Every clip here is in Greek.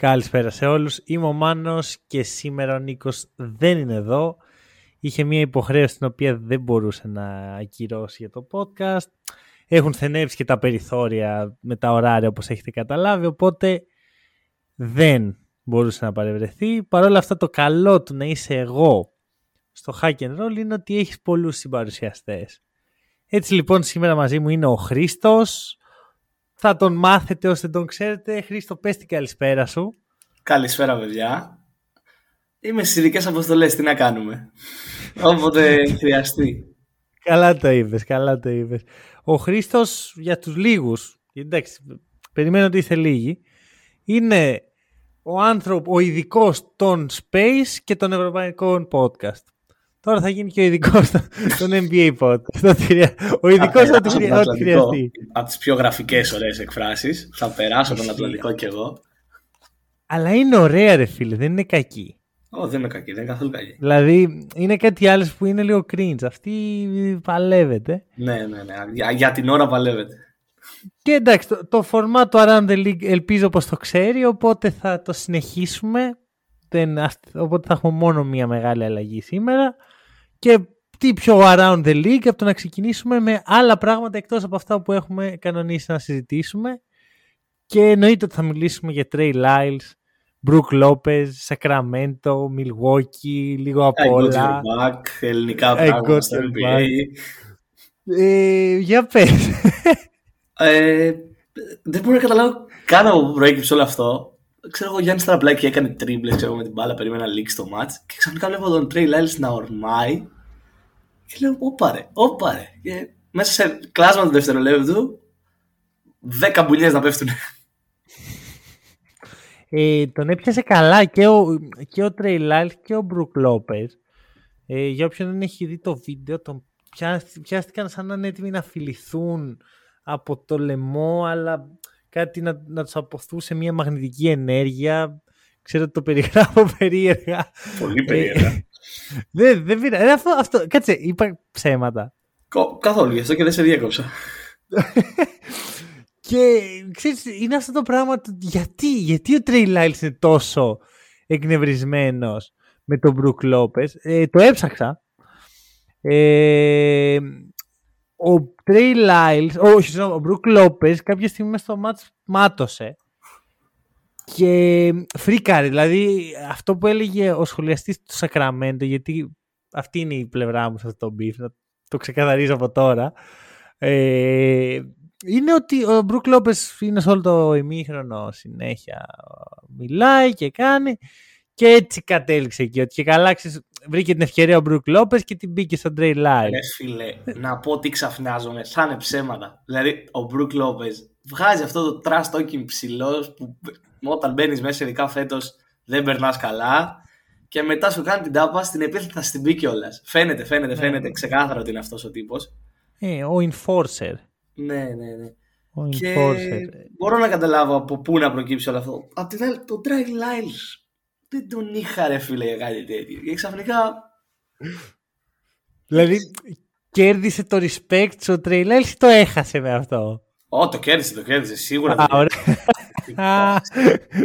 Καλησπέρα σε όλους. Είμαι ο Μάνος και σήμερα ο Νίκος δεν είναι εδώ. Είχε μια υποχρέωση την οποία δεν μπορούσε να ακυρώσει για το podcast. Έχουν θενέψει και τα περιθώρια με τα ωράρια όπως έχετε καταλάβει, οπότε δεν μπορούσε να παρευρεθεί. Παρ' όλα αυτά το καλό του να είσαι εγώ στο hack and roll είναι ότι έχεις πολλούς συμπαρουσιαστές. Έτσι λοιπόν σήμερα μαζί μου είναι ο Χρήστος. Θα τον μάθετε ώστε τον ξέρετε. Χρήστο, πες την καλησπέρα σου. Καλησπέρα παιδιά. Είμαι στις ειδικές αποστολές, τι να κάνουμε. Όποτε χρειαστεί. Καλά το είπες, καλά το είπες. Ο Χρήστος για τους λίγους, εντάξει, περιμένω ότι είστε λίγοι, είναι ο άνθρωπο, ο ειδικός των Space και των Ευρωπαϊκών Podcast. Τώρα θα γίνει και ο ειδικός των NBA Podcast. Ο ειδικός ό,τι χρειαστεί. Από τις πιο γραφικές ωραίες εκφράσεις. Θα περάσω τον Ατλαντικό κι εγώ. Αλλά είναι ωραία, ρε φίλε, δεν είναι κακή. Ω, δεν είναι κακή, δεν είναι καθόλου κακή. Δηλαδή, είναι κάτι άλλο που είναι λίγο cringe. Αυτή παλεύεται. Ναι, ναι, ναι. Για, για την ώρα παλεύεται. Και εντάξει, το, το format του Around the League ελπίζω πως το ξέρει, οπότε θα το συνεχίσουμε. Δεν, οπότε θα έχουμε μόνο μία μεγάλη αλλαγή σήμερα. Και τι πιο Around the League από το να ξεκινήσουμε με άλλα πράγματα εκτός από αυτά που έχουμε κανονίσει να συζητήσουμε. Και εννοείται ότι θα μιλήσουμε για Trey Lyles, Brook Lopez, Sacramento, Milwaukee, λίγο απ' όλα. Back, ελληνικά πράγματα στο NBA. Ε, για πες. Ε, δεν μπορώ να καταλάβω καν από πού προέκυψε όλο αυτό. Ξέρω εγώ, Γιάννης Στραμπλάκη έκανε τρίμπλες ξέρω, με την μπάλα, περίμενα να λήξει το match και ξαφνικά βλέπω τον Τρέι Λάιλ να ορμάει και λέω, όπαρε, όπαρε. Και μέσα σε κλάσμα του δευτερολέπτου, δέκα μπουλιές να πέφτουν. Ε, τον έπιασε καλά και ο, και ο Τρέι Λάιλ και ο Μπρουκ Λόπες. Ε, για όποιον δεν έχει δει το βίντεο, τον πιάστηκαν σαν να είναι έτοιμοι να φιληθούν από το λαιμό, αλλά κάτι να, να τους αποθούσε μια μαγνητική ενέργεια. Ξέρω ότι το περιγράφω περίεργα. Πολύ περίεργα. δεν δεν πήρα. Ε, αυτό, αυτό, κάτσε, είπα ψέματα. καθόλου, γι' αυτό και δεν σε διέκοψα. και ξέρεις, είναι αυτό το πράγμα γιατί, γιατί ο Τρέι Λάιλς είναι τόσο εκνευρισμένος με τον Μπρουκ Λόπες; Ε, το έψαξα. Ε, ο Τρέι Λάιλς, όχι, ο Μπρουκ Λόπες κάποια στιγμή στο μάτς μάτωσε και φρίκαρε. Δηλαδή αυτό που έλεγε ο σχολιαστής του Σακραμέντο, γιατί αυτή είναι η πλευρά μου σε αυτό το beef, να το ξεκαθαρίζω από τώρα, ε, είναι ότι ο Μπρουκ Λόπες είναι σε όλο το ημίχρονο συνέχεια μιλάει και κάνει και έτσι κατέληξε εκεί. Ότι και καλά βρήκε την ευκαιρία ο Μπρουκ Λόπες και την μπήκε στο Τρέι Λάιλς. φίλε, να πω τι ξαφνιάζομαι. Θα είναι ψέματα. Δηλαδή, ο Μπρουκ Λόπες βγάζει αυτό το trash talking ψηλός που όταν μπαίνεις μέσα, ειδικά φέτος, δεν περνάς καλά. Και μετά σου κάνει την τάπα, στην επίθεση θα στην πει κιόλας. Φαίνεται, φαίνεται, ναι. φαίνεται ξεκάθαρα ότι είναι αυτός ο τύπος. Ε, ο enforcer. Ναι, ναι, ναι. Ο και enforcer. μπορώ να καταλάβω από πού να προκύψει όλο αυτό. Απ' την άλλη, το Drake Lyles δεν τον είχα ρε φίλε για κάτι τέτοιο. Και ξαφνικά... Δηλαδή κέρδισε το respect στο τρέιλερ ή το έχασε με αυτό; Ω, το κέρδισε, το κέρδισε, σίγουρα. Α, ωραία.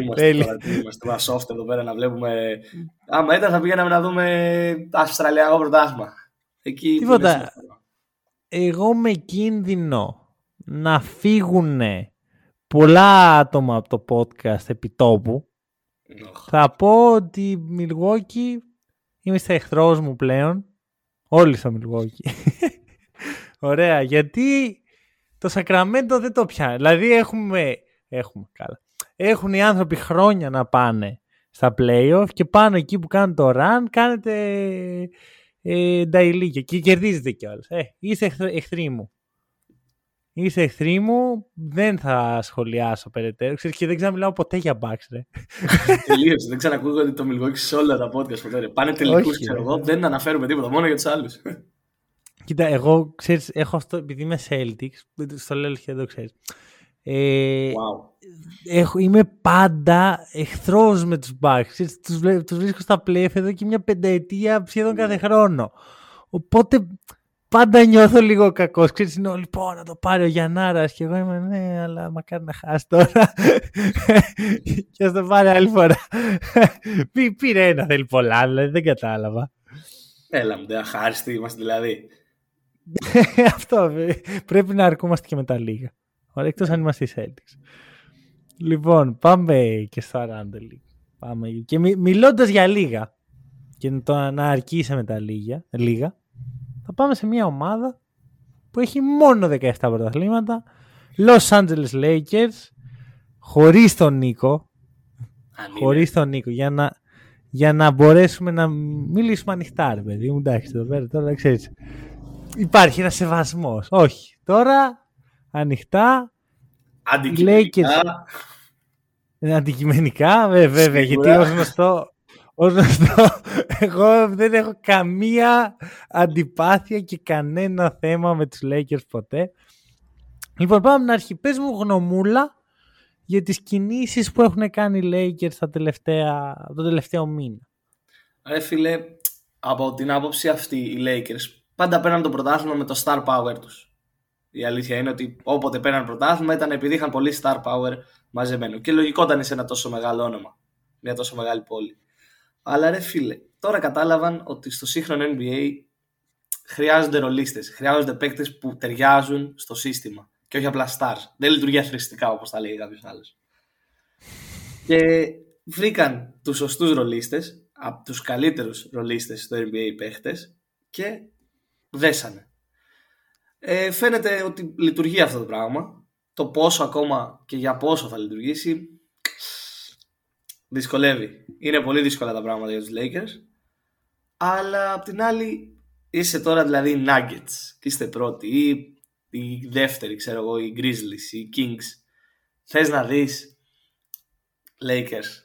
Είμαστε τώρα, είμαστε τώρα soft εδώ πέρα να βλέπουμε... Άμα ήταν θα πήγαμε να δούμε Αυστραλιακό πρωτάθλημα. Εκεί Τίποτα. Εγώ με κίνδυνο να φύγουν πολλά άτομα από το podcast επιτόπου θα πω ότι η Milwaukee είμαι στα εχθρός μου πλέον. Όλοι στο Milwaukee. Ωραία, γιατί το Σακραμέντο δεν το πιάνει. Δηλαδή έχουμε, έχουμε καλά. Έχουν οι άνθρωποι χρόνια να πάνε στα playoff και πάνω εκεί που κάνουν το run κάνετε ε, και κερδίζετε κιόλας. Ε, είστε εχθροί μου. Είστε εχθροί μου, δεν θα σχολιάσω περαιτέρω. Ξέρεις, και δεν ξαναμιλάω ποτέ για Bucks, ρε. Τελείωσε. δεν ξανακούγονται το Milwaukee σε όλα τα podcast ποτέ. Ρε. Πάνε τελικούς, ξέρω εγώ. Δεν αναφέρουμε τίποτα, μόνο για τους άλλους. Κοίτα, εγώ ξέρεις, έχω αυτό, επειδή είμαι Celtics, στο λέω και εδώ ξέρεις. Ε, wow. έχω, είμαι πάντα εχθρός με τους Bucks. Ξέρεις, τους, τους βρίσκω στα play εδώ και μια πενταετία σχεδόν κάθε χρόνο. Οπότε πάντα νιώθω λίγο κακός. Ξέρεις, είναι όλοι πω να το πάρει ο Γιαννάρας και εγώ είμαι ναι, αλλά μακάρι να χάσει τώρα. και ας το πάρει άλλη φορά. Πήρε ένα, θέλει πολλά, δηλαδή δεν κατάλαβα. Έλα μου, αχάριστοι είμαστε δηλαδή. Αυτό πρέπει να αρκούμαστε και με τα λίγα. Ωραία, εκτός αν είμαστε οι Celtics. Λοιπόν, πάμε και στο Randall Πάμε. Και μι, μιλώντας για λίγα και το να αρκείσαι με τα λίγα, λίγα, θα πάμε σε μια ομάδα που έχει μόνο 17 πρωταθλήματα. Los Angeles Lakers, χωρίς τον Νίκο. Χωρίς τον Νίκο, για να, για να μπορέσουμε να μιλήσουμε ανοιχτά, ρε παιδί μου. Εντάξει, εδώ πέρα τώρα ξέρεις. Υπάρχει ένας σεβασμός. Όχι. Τώρα ανοιχτά. Αντικειμενικά. Lakers... Αντικειμενικά, βέβαια, βέβαια γιατί ως γνωστό, ως γνωστό, εγώ δεν έχω καμία αντιπάθεια και κανένα θέμα με τους Lakers ποτέ. Λοιπόν, πάμε να αρχή. Πες μου γνωμούλα για τις κινήσεις που έχουν κάνει οι Lakers τα τελευταία, το τελευταίο μήνα. Ρε φίλε, από την άποψη αυτή οι Lakers πάντα παίρναν το πρωτάθλημα με το star power τους. Η αλήθεια είναι ότι όποτε παίρναν πρωτάθλημα ήταν επειδή είχαν πολύ star power μαζεμένο. Και λογικό ήταν σε ένα τόσο μεγάλο όνομα. Μια τόσο μεγάλη πόλη. Αλλά ρε φίλε, τώρα κατάλαβαν ότι στο σύγχρονο NBA χρειάζονται ρολίστες. Χρειάζονται παίκτες που ταιριάζουν στο σύστημα. Και όχι απλά stars. Δεν λειτουργεί αθρηστικά όπως τα λέει κάποιος άλλος. Και βρήκαν τους σωστούς ρολίστες, από τους καλύτερους ρολίστες στο NBA παίχτες και δέσανε. Ε, φαίνεται ότι λειτουργεί αυτό το πράγμα. Το πόσο ακόμα και για πόσο θα λειτουργήσει δυσκολεύει. Είναι πολύ δύσκολα τα πράγματα για τους Lakers. Αλλά απ' την άλλη είσαι τώρα δηλαδή οι Nuggets και είστε πρώτοι ή η δεύτερη ξέρω εγώ οι Grizzlies, οι Kings. Θες να δεις Lakers.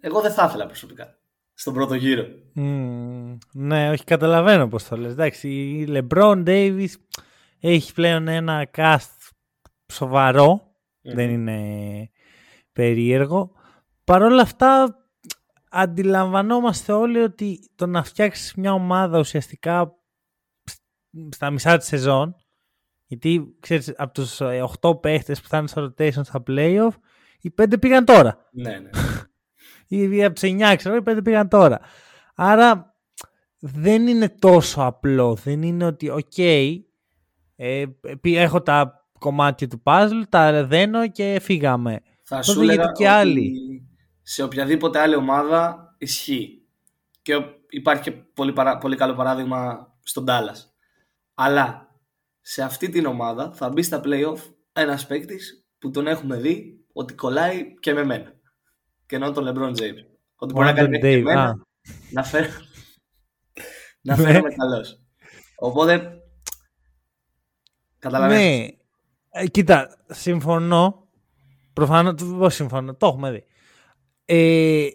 Εγώ δεν θα ήθελα προσωπικά στον πρώτο γύρο. Mm, ναι, όχι καταλαβαίνω πώς το λες. Εντάξει, η LeBron Davis έχει πλέον ένα cast σοβαρό. Δεν είναι περίεργο. Παρ' όλα αυτά αντιλαμβανόμαστε όλοι ότι το να φτιάξεις μια ομάδα ουσιαστικά στα μισά της σεζόν γιατί ξέρεις από τους 8 ε, παίχτες που θα είναι στο rotation στα playoff οι 5 πήγαν τώρα. Ναι, ναι. Ή από τις 9 ξέρω οι 5 πήγαν τώρα. Άρα δεν είναι τόσο απλό. Δεν είναι ότι οκ ε, έχω τα κομμάτια του παζλ, τα δένω και φύγαμε. Θα σου λέγα και άλλοι σε οποιαδήποτε άλλη ομάδα ισχύει. Και υπάρχει και πολύ, παρα... πολύ καλό παράδειγμα στον Dallas. Αλλά σε αυτή την ομάδα θα μπει στα playoff ένας παίκτης που τον έχουμε δει ότι κολλάει και με μένα. Και ενώ τον LeBron James. Ότι μπορεί να κάνει και εμένα να φέρω να φέρουμε καλός. Οπότε καταλαβαίνω. Ναι. Ε, κοίτα, συμφωνώ. Προφανώς, συμφωνώ. Το έχουμε δει. Ε,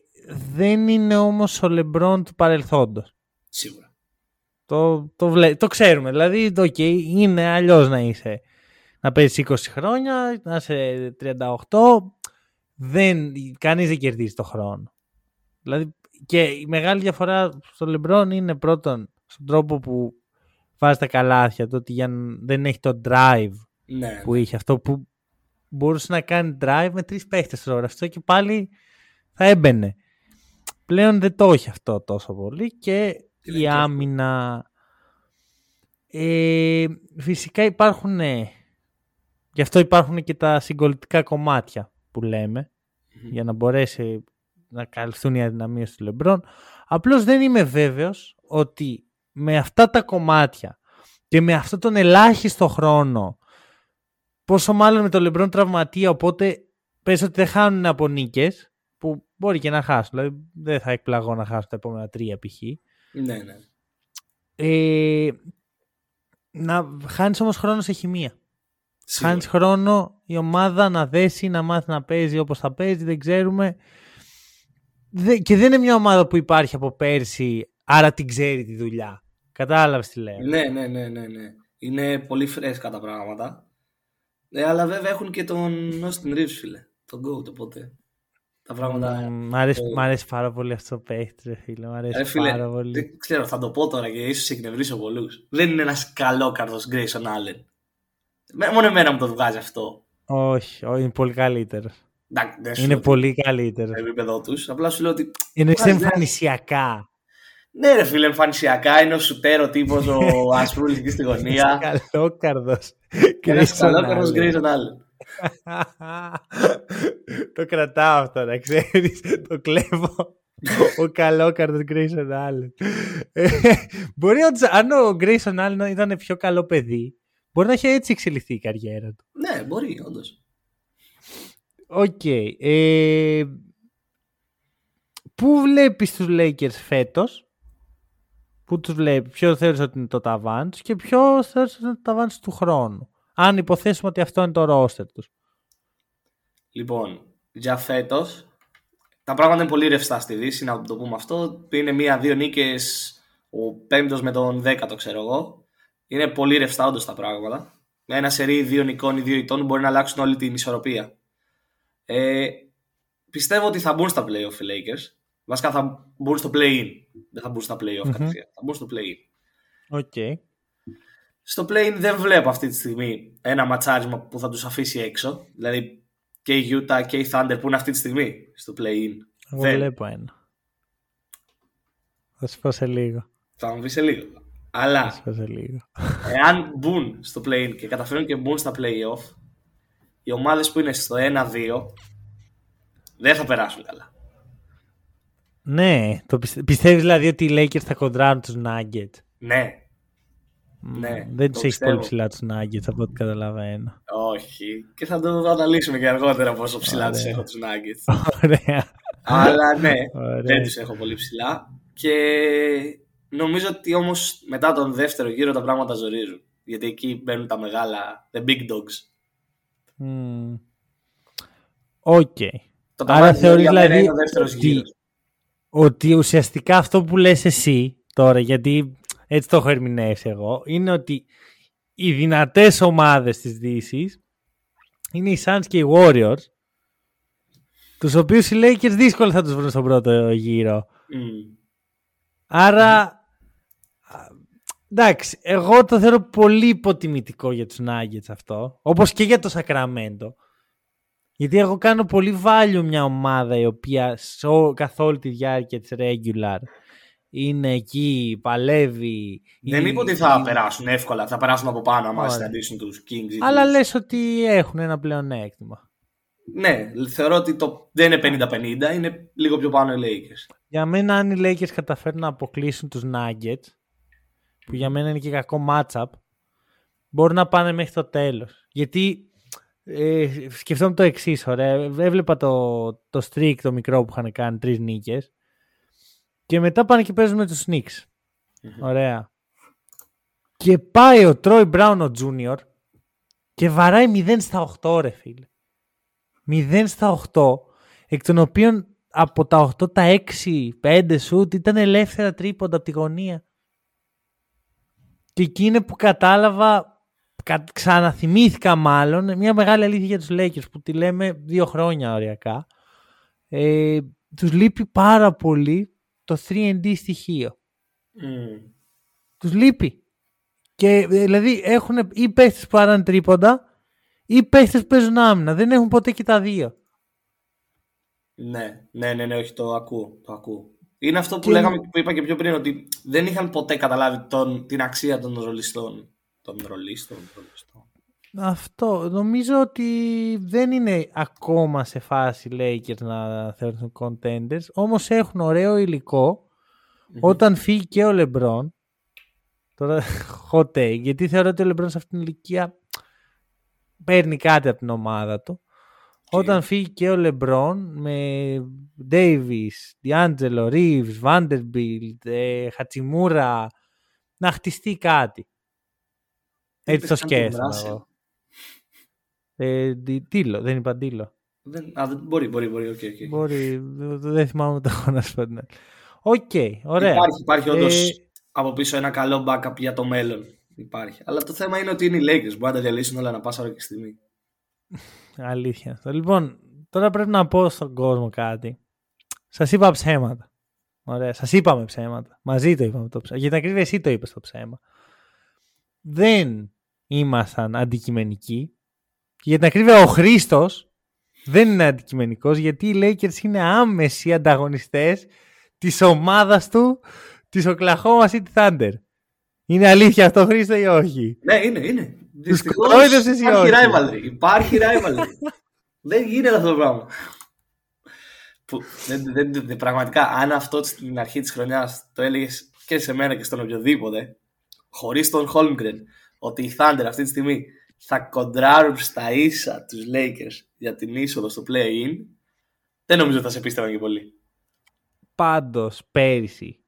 δεν είναι όμως ο Λεμπρόν του παρελθόντος. Σίγουρα. Το, το, βλέ, το ξέρουμε. Δηλαδή, το okay, είναι αλλιώς να είσαι. Να παίζεις 20 χρόνια, να είσαι 38. Δεν, κανείς δεν κερδίζει το χρόνο. Δηλαδή, και η μεγάλη διαφορά στο Λεμπρόν είναι πρώτον στον τρόπο που βάζει τα καλάθια, το ότι για, δεν έχει το drive ναι, που είχε. Αυτό που μπορούσε να κάνει drive με τρεις παίχτες στο Αυτό και πάλι θα έμπαινε. Πλέον δεν το έχει αυτό τόσο πολύ και η άμυνα... Ε, φυσικά υπάρχουν, γι' αυτό υπάρχουν και τα συγκολητικά κομμάτια που λεμε για να μπορέσει να καλυφθούν οι αδυναμίες του Λεμπρόν. Απλώς δεν είμαι βέβαιος ότι με αυτά τα κομμάτια και με αυτόν τον ελάχιστο χρόνο πόσο μάλλον με το Λεμπρόν τραυματία οπότε πες ότι δεν χάνουν από νίκες που μπορεί και να χάσουν. Δηλαδή δεν θα εκπλαγώ να χάσουν τα επόμενα τρία π.χ. Ναι, ναι. Ε, να χάνεις όμως χρόνο σε χημεία. Χάνεις χρόνο η ομάδα να δέσει, να μάθει να παίζει όπως θα παίζει, δεν ξέρουμε. Και δεν είναι μια ομάδα που υπάρχει από πέρσι, άρα την ξέρει τη δουλειά. Κατάλαβες τι λέω. Ναι, ναι, ναι, ναι, ναι. Είναι πολύ φρέσκα τα πράγματα. Ε, αλλά βέβαια έχουν και τον Austin Reeves, φίλε. Τον Goat, οπότε. Τα πράγματα. Μ' αρέσει, ε... αρέσει πάρα πολύ αυτό το παίχτης, φίλε. Μ' αρέσει ε, φίλε, πάρα πολύ. Δεν ξέρω, θα το πω τώρα και ίσως εκνευρίσω πολλούς. Δεν είναι ένας καλό καρδό Grayson Allen. Μόνο εμένα μου το βγάζει αυτό. Όχι, όχι είναι πολύ καλύτερος. Είναι πολύ καλύτερος. Στο επίπεδο τους. Απλά σου λέω ότι. Είναι σε εμφανισιακά. Ναι, ρε φίλε, εμφανισιακά είναι ο σουτέρ ο τύπος ο Ασπρούλη εκεί στη γωνία. Καλόκαρδος. Ένας καλόκαρδος Grayson Allen. το κρατάω αυτό, να ξέρεις. Το κλέβω. ο καλόκαρδος Grayson Allen. Μπορεί αν ο Grayson Allen ήταν πιο καλό παιδί, Μπορεί να έχει έτσι εξελιχθεί η καριέρα του. Ναι, μπορεί, όντως. Οκ. Ε, πού βλέπεις τους Lakers φέτος, πού τους βλέπει, ποιο θέλεις ότι είναι το ταβάν και ποιο θέλεις ότι είναι το ταβάν του χρόνου; Αν υποθέσουμε ότι αυτό είναι το ρόστερ τους. Λοιπόν, για φέτος, τα πράγματα είναι πολύ ρευστά στη Δύση, να το πούμε αυτό. Είναι μία-δύο νίκες, ο πέμπτος με τον δέκατο, ξέρω εγώ. Είναι πολύ ρευστά όντως τα πράγματα. Με ένα σερί δύο νικών ή δύο ητών μπορεί να αλλάξουν όλη την ισορροπία. Ε, πιστεύω ότι θα μπουν στα playoff οι Lakers. Βασικά θα μπουν στο play-in. Δεν θα μπουν στα playoff mm-hmm. κατευθείαν. Θα μπουν στο play-in. Okay. Στο play-in δεν βλέπω αυτή τη στιγμή ένα ματσάρισμα που θα τους αφήσει έξω. Δηλαδή και η Utah και η Thunder που είναι αυτή τη στιγμή στο play-in. Εγώ δεν... βλέπω ένα. Θα σου πω σε λίγο. Θα μου πεις σε λίγο. Αλλά εάν μπουν στο play και καταφέρουν και μπουν στα playoff, οι ομάδες που είναι στο 1-2 δεν θα περάσουν καλά. Ναι, το πιστε... πιστεύεις δηλαδή ότι οι Lakers θα κοντράρουν τους Nuggets; Ναι. ναι δεν τους έχεις πολύ ψηλά τους Nuggets από ό,τι καταλαβαίνω. Όχι. Και θα το αναλύσουμε και αργότερα πόσο ψηλά τους έχω τους Nuggets. Ωραία. Αλλά ναι, Ωραία. δεν τους έχω πολύ ψηλά. Και Νομίζω ότι όμως μετά τον δεύτερο γύρο τα πράγματα ζορίζουν. Γιατί εκεί μπαίνουν τα μεγάλα, the big dogs. Οκ. Mm. Okay. Άρα θεωρείς δηλαδή ότι, ότι ουσιαστικά αυτό που λες εσύ τώρα, γιατί έτσι το έχω ερμηνεύσει εγώ, είναι ότι οι δυνατές ομάδες της Δύσης είναι οι Suns και οι Warriors, τους οποίους οι Lakers δύσκολα θα τους βρουν στον πρώτο γύρο. Mm. Άρα Εντάξει, εγώ το θεωρώ πολύ υποτιμητικό για τους Nuggets αυτό, όπως και για το Sacramento. Γιατί εγώ κάνω πολύ value μια ομάδα η οποία καθ' όλη τη διάρκεια της regular είναι εκεί, παλεύει. Δεν είπε ότι θα περάσουν εύκολα, θα περάσουν από πάνω άμα συναντήσουν τους Kings. Αλλά τους... λες ότι έχουν ένα πλεονέκτημα. Ναι, θεωρώ ότι το... δεν είναι 50-50, είναι λίγο πιο πάνω οι Lakers. Για μένα αν οι Lakers καταφέρουν να αποκλείσουν τους Nuggets, που για μένα είναι και κακό matchup, μπορούν να πάνε μέχρι το τέλος. Γιατί ε, σκεφτόμουν το εξής, ωραία. Έβλεπα το, το streak το μικρό που είχαν κάνει τρεις νίκες. Και μετά πάνε και παίζουν με τους Knicks. Ωραία. Και πάει ο Τρόι Μπράουν ο Τζούνιορ και βαράει 0 στα 8 ρε φίλε. 0 στα 8 εκ των οποίων από τα 8 τα 6, 5 σουτ ήταν ελεύθερα τρίποντα από τη γωνία. Και εκεί είναι που κατάλαβα, ξαναθυμήθηκα μάλλον, μια μεγάλη αλήθεια για τους Lakers που τη λέμε δύο χρόνια οριακά. Ε, τους λείπει πάρα πολύ το 3D στοιχείο. Mm. Τους λείπει. Και ε, δηλαδή έχουν ή παίχτες που άραν τρίποντα ή παίχτες που παίζουν άμυνα. Δεν έχουν ποτέ και τα δύο. Ναι, ναι, ναι, ναι, όχι, το ακούω, το ακούω. Είναι αυτό που, λέγαμε, που είπα και πιο πριν, ότι δεν είχαν ποτέ καταλάβει τον, την αξία των ρολιστών. Των ρολίστων, ρολιστών. Αυτό. Νομίζω ότι δεν είναι ακόμα σε φάση Lakers να θεωρηθούν contenders, όμως έχουν ωραίο όταν φύγει και ο LeBron. Τώρα hot take, γιατί θεωρώ ότι ο LeBron σε αυτήν την ηλικία παίρνει κάτι από την ομάδα του. Όταν φύγει και ο Λεμπρόν με Davis, D'Angelo, Reeves, Vanderbilt, ε, Χατσιμούρα, να χτιστεί κάτι. Έτσι το σκέφτομαι εγώ. Ε, τίτλο, δεν είπα τίτλο. Δεν, α, μπορεί, μπορεί, μπορεί. Okay, okay. Μπορεί, δεν θυμάμαι το έχω να σου πω. Οκ, ωραία. Υπάρχει, υπάρχει όντως ε... από πίσω ένα καλό backup για το μέλλον. Υπάρχει. Αλλά το θέμα είναι ότι είναι οι Lakers. Μπορεί να τα διαλύσουν όλα ανά πάσα ώρα και στιγμή. Αλήθεια. Λοιπόν, τώρα πρέπει να πω στον κόσμο κάτι. Σας είπα ψέματα. Ωραία. Σας είπαμε ψέματα. Μαζί το είπαμε το ψέμα. Για την ακρίβεια, εσύ το είπες το ψέμα. Δεν ήμασταν αντικειμενικοί. Για την ακρίβεια, ο Χρήστος δεν είναι αντικειμενικός γιατί οι Lakers είναι άμεσοι ανταγωνιστές της ομάδας του της Oklahoma City Thunder. Είναι αλήθεια αυτό Χρήστο ή όχι; Ναι είναι, είναι. Δυστυχώς υπάρχει rivalry. Υπάρχει rivalry. δεν γίνεται αυτό το πράγμα. Που, δεν, δεν, δεν, πραγματικά αν αυτό στην αρχή της χρονιάς το έλεγες και σε μένα και στον οποιοδήποτε χωρίς τον Holmgren ότι η Thunder αυτή τη στιγμή θα κοντράρουν στα ίσα τους Lakers για την είσοδο στο play-in, δεν νομίζω ότι θα σε πίστευαν και πολύ. Πάντως, πέρυσι, οι